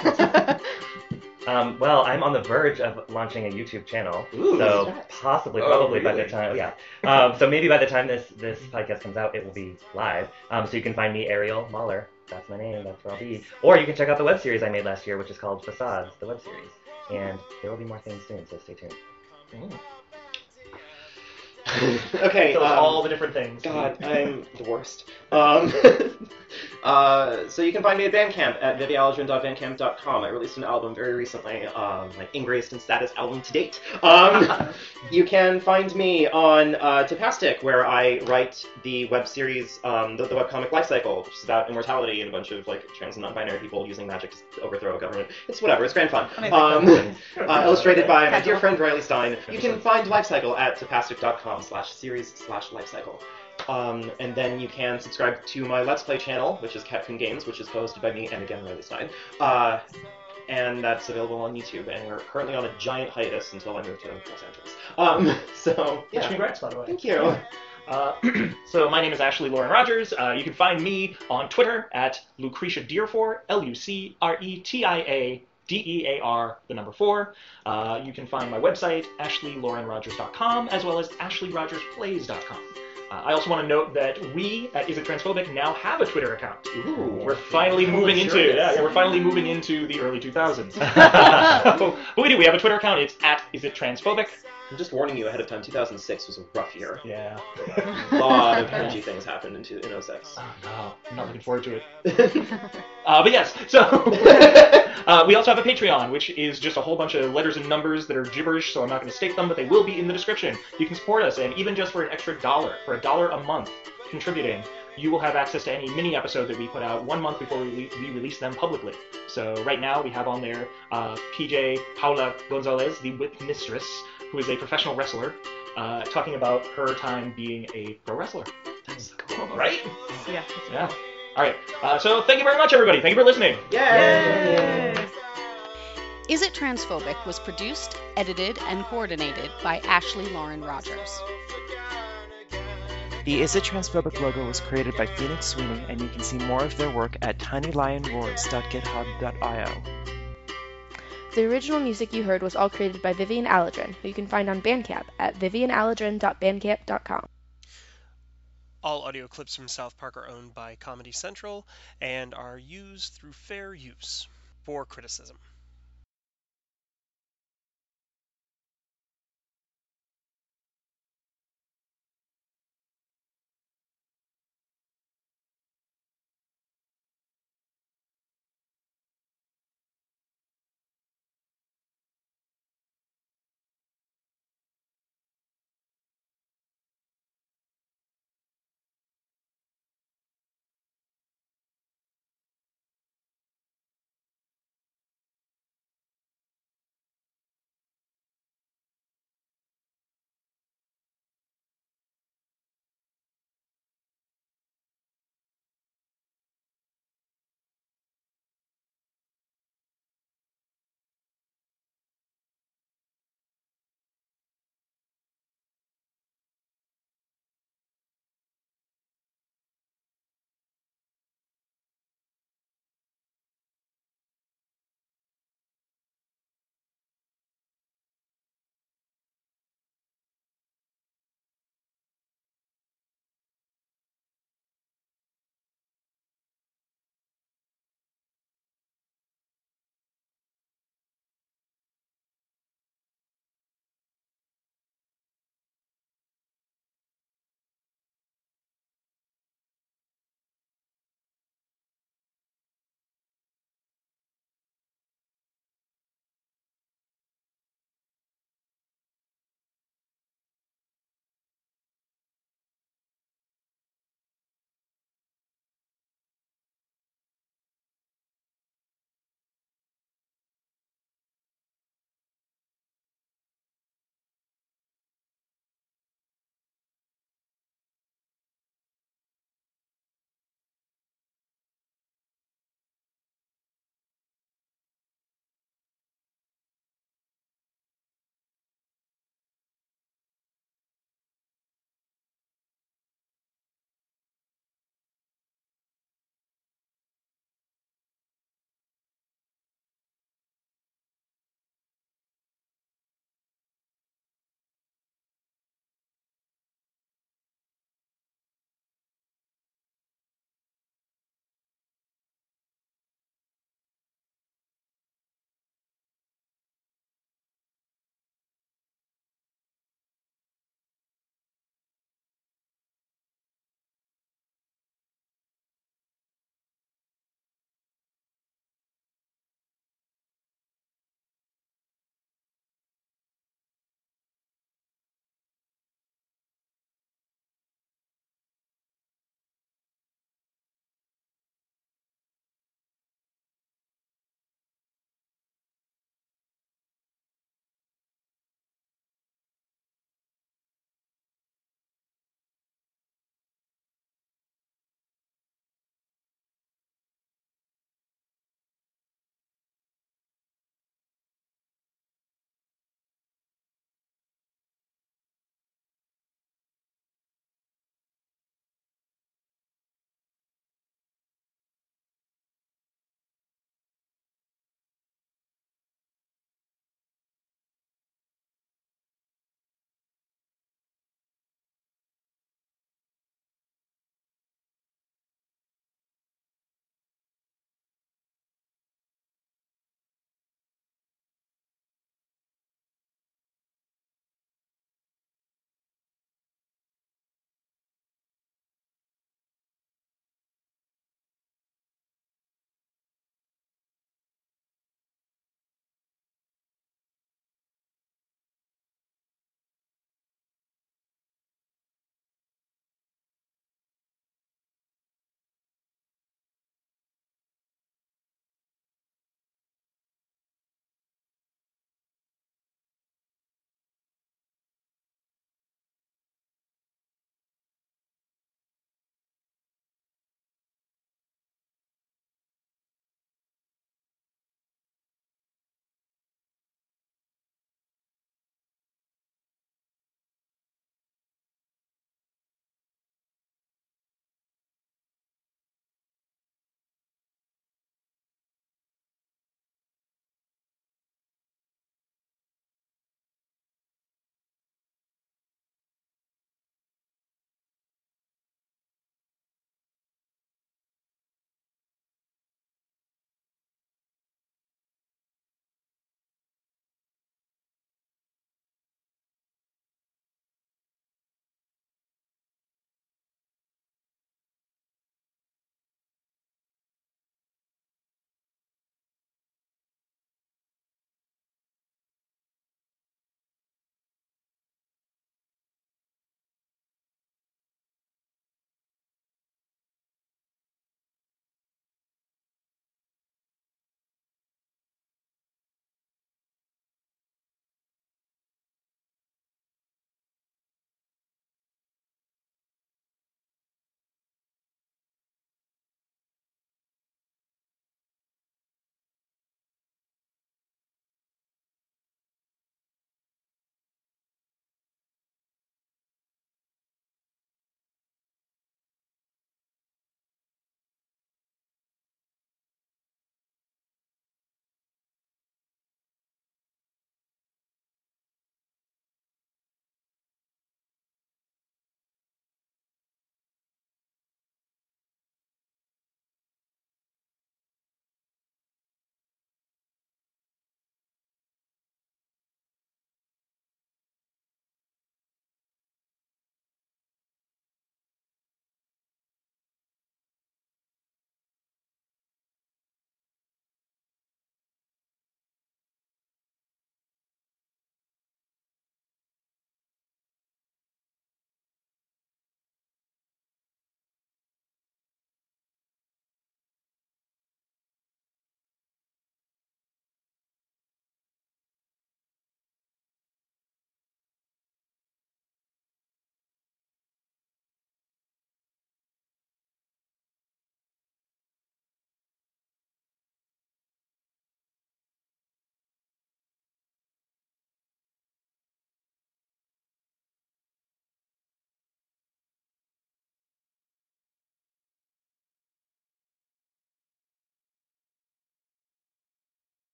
Um, well, I'm on the verge of launching a YouTube channel, Ooh, so congrats. possibly, Oh, probably by the time, yeah. Um, so maybe by the time this this podcast comes out, it will be live. Um, so you can find me Ariel Mahler. That's my name. That's where I'll be. Or you can check out the web series I made last year, which is called Facades, the web series. And there will be more things soon, so stay tuned. [LAUGHS] okay. Tell us um, all the different things. God, I'm the worst. Um, [LAUGHS] uh, so you can find me at Bandcamp at vivialgin.bandcamp.com. I released an album very recently, um, my Ingraced and Status album to date. Um, [LAUGHS] you can find me on uh, Tapastic, where I write the web series, um, the, the webcomic Lifecycle, which is about immortality and a bunch of like trans and non-binary people using magic to overthrow a government. It's whatever. It's grand fun. Um, uh, illustrated by my dear friend Riley Stein. You can find Lifecycle at slash series slash lifecycle. Um, and then you can subscribe to my Let's Play channel, which is Capcom Games, which is hosted by me and again Riley Stein. Uh, and that's available on YouTube. And we're currently on a giant hiatus until I move to Los Angeles. Um, [LAUGHS] so yeah, congrats, by the way. thank you. [LAUGHS] Uh, [CLEARS THROAT] so my name is Ashley Lauren Rogers. Uh, you can find me on Twitter at Lucretia Dearfor, L-U-C-R-E-T-I-A. D-E-A-R, the number four. Uh, you can find my website, ashleylaurenrogers.com, as well as ashleyrogersplays.com. Uh, I also want to note that we at Is It Transphobic now have a Twitter account. Ooh. We're finally Oh, moving sure into yeah, yeah, we're finally moving into the early 2000s. [LAUGHS] [LAUGHS] but we do. We have a Twitter account. It's at Is It Transphobic. I'm just warning you ahead of time. 2006 was a rough year. Yeah. [LAUGHS] A lot of edgy things happened in, two- in 06. Oh no, I'm not looking forward to it. [LAUGHS] uh, but yes, so [LAUGHS] uh, we also have a Patreon, which is just a whole bunch of letters and numbers that are gibberish, so I'm not going to state them, but they will be in the description. You can support us, and even just for an extra dollar, for a dollar a month contributing, you will have access to any mini episode that we put out one month before we, we release them publicly. So right now we have on there uh, PJ Paula Gonzalez, the Whip Mistress, who is a professional wrestler, uh, talking about her time being a pro wrestler. That's cool, right? Yeah. Yeah. All right. Uh, so thank you very much, everybody. Thank you for listening. Is It Transphobic was produced, edited, and coordinated by Ashley Lauren Rogers. The Is It Transphobic logo was created by Phoenix Sweeney, and you can see more of their work at tinylionroars.github.io. The original music you heard was all created by Vivian Alladrin, who you can find on Bandcamp at vivianalladrin.bandcamp.com. All audio clips from South Park are owned by Comedy Central and are used through fair use for criticism.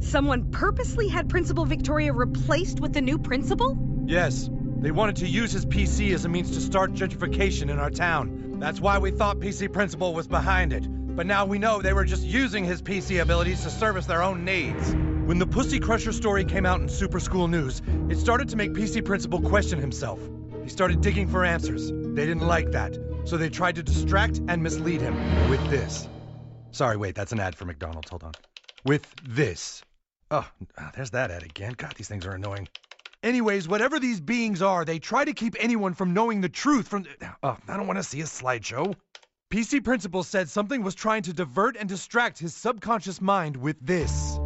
Someone purposely had Principal Victoria replaced with the new principal? Yes, they wanted to use his PC as a means to start gentrification in our town. That's why we thought PC Principal was behind it. But now we know they were just using his PC abilities to service their own needs. When the Pussy Crusher story came out in Super School News, it started to make PC Principal question himself. He started digging for answers. They didn't like that, so they tried to distract and mislead him with this. Sorry, wait, that's an ad for McDonald's. Hold on. With this. Oh, ah, there's that ad again. God, these things are annoying. Anyways, whatever these beings are, they try to keep anyone from knowing the truth from. Oh, I don't want to see a slideshow. PC Principal said something was trying to divert and distract his subconscious mind with this.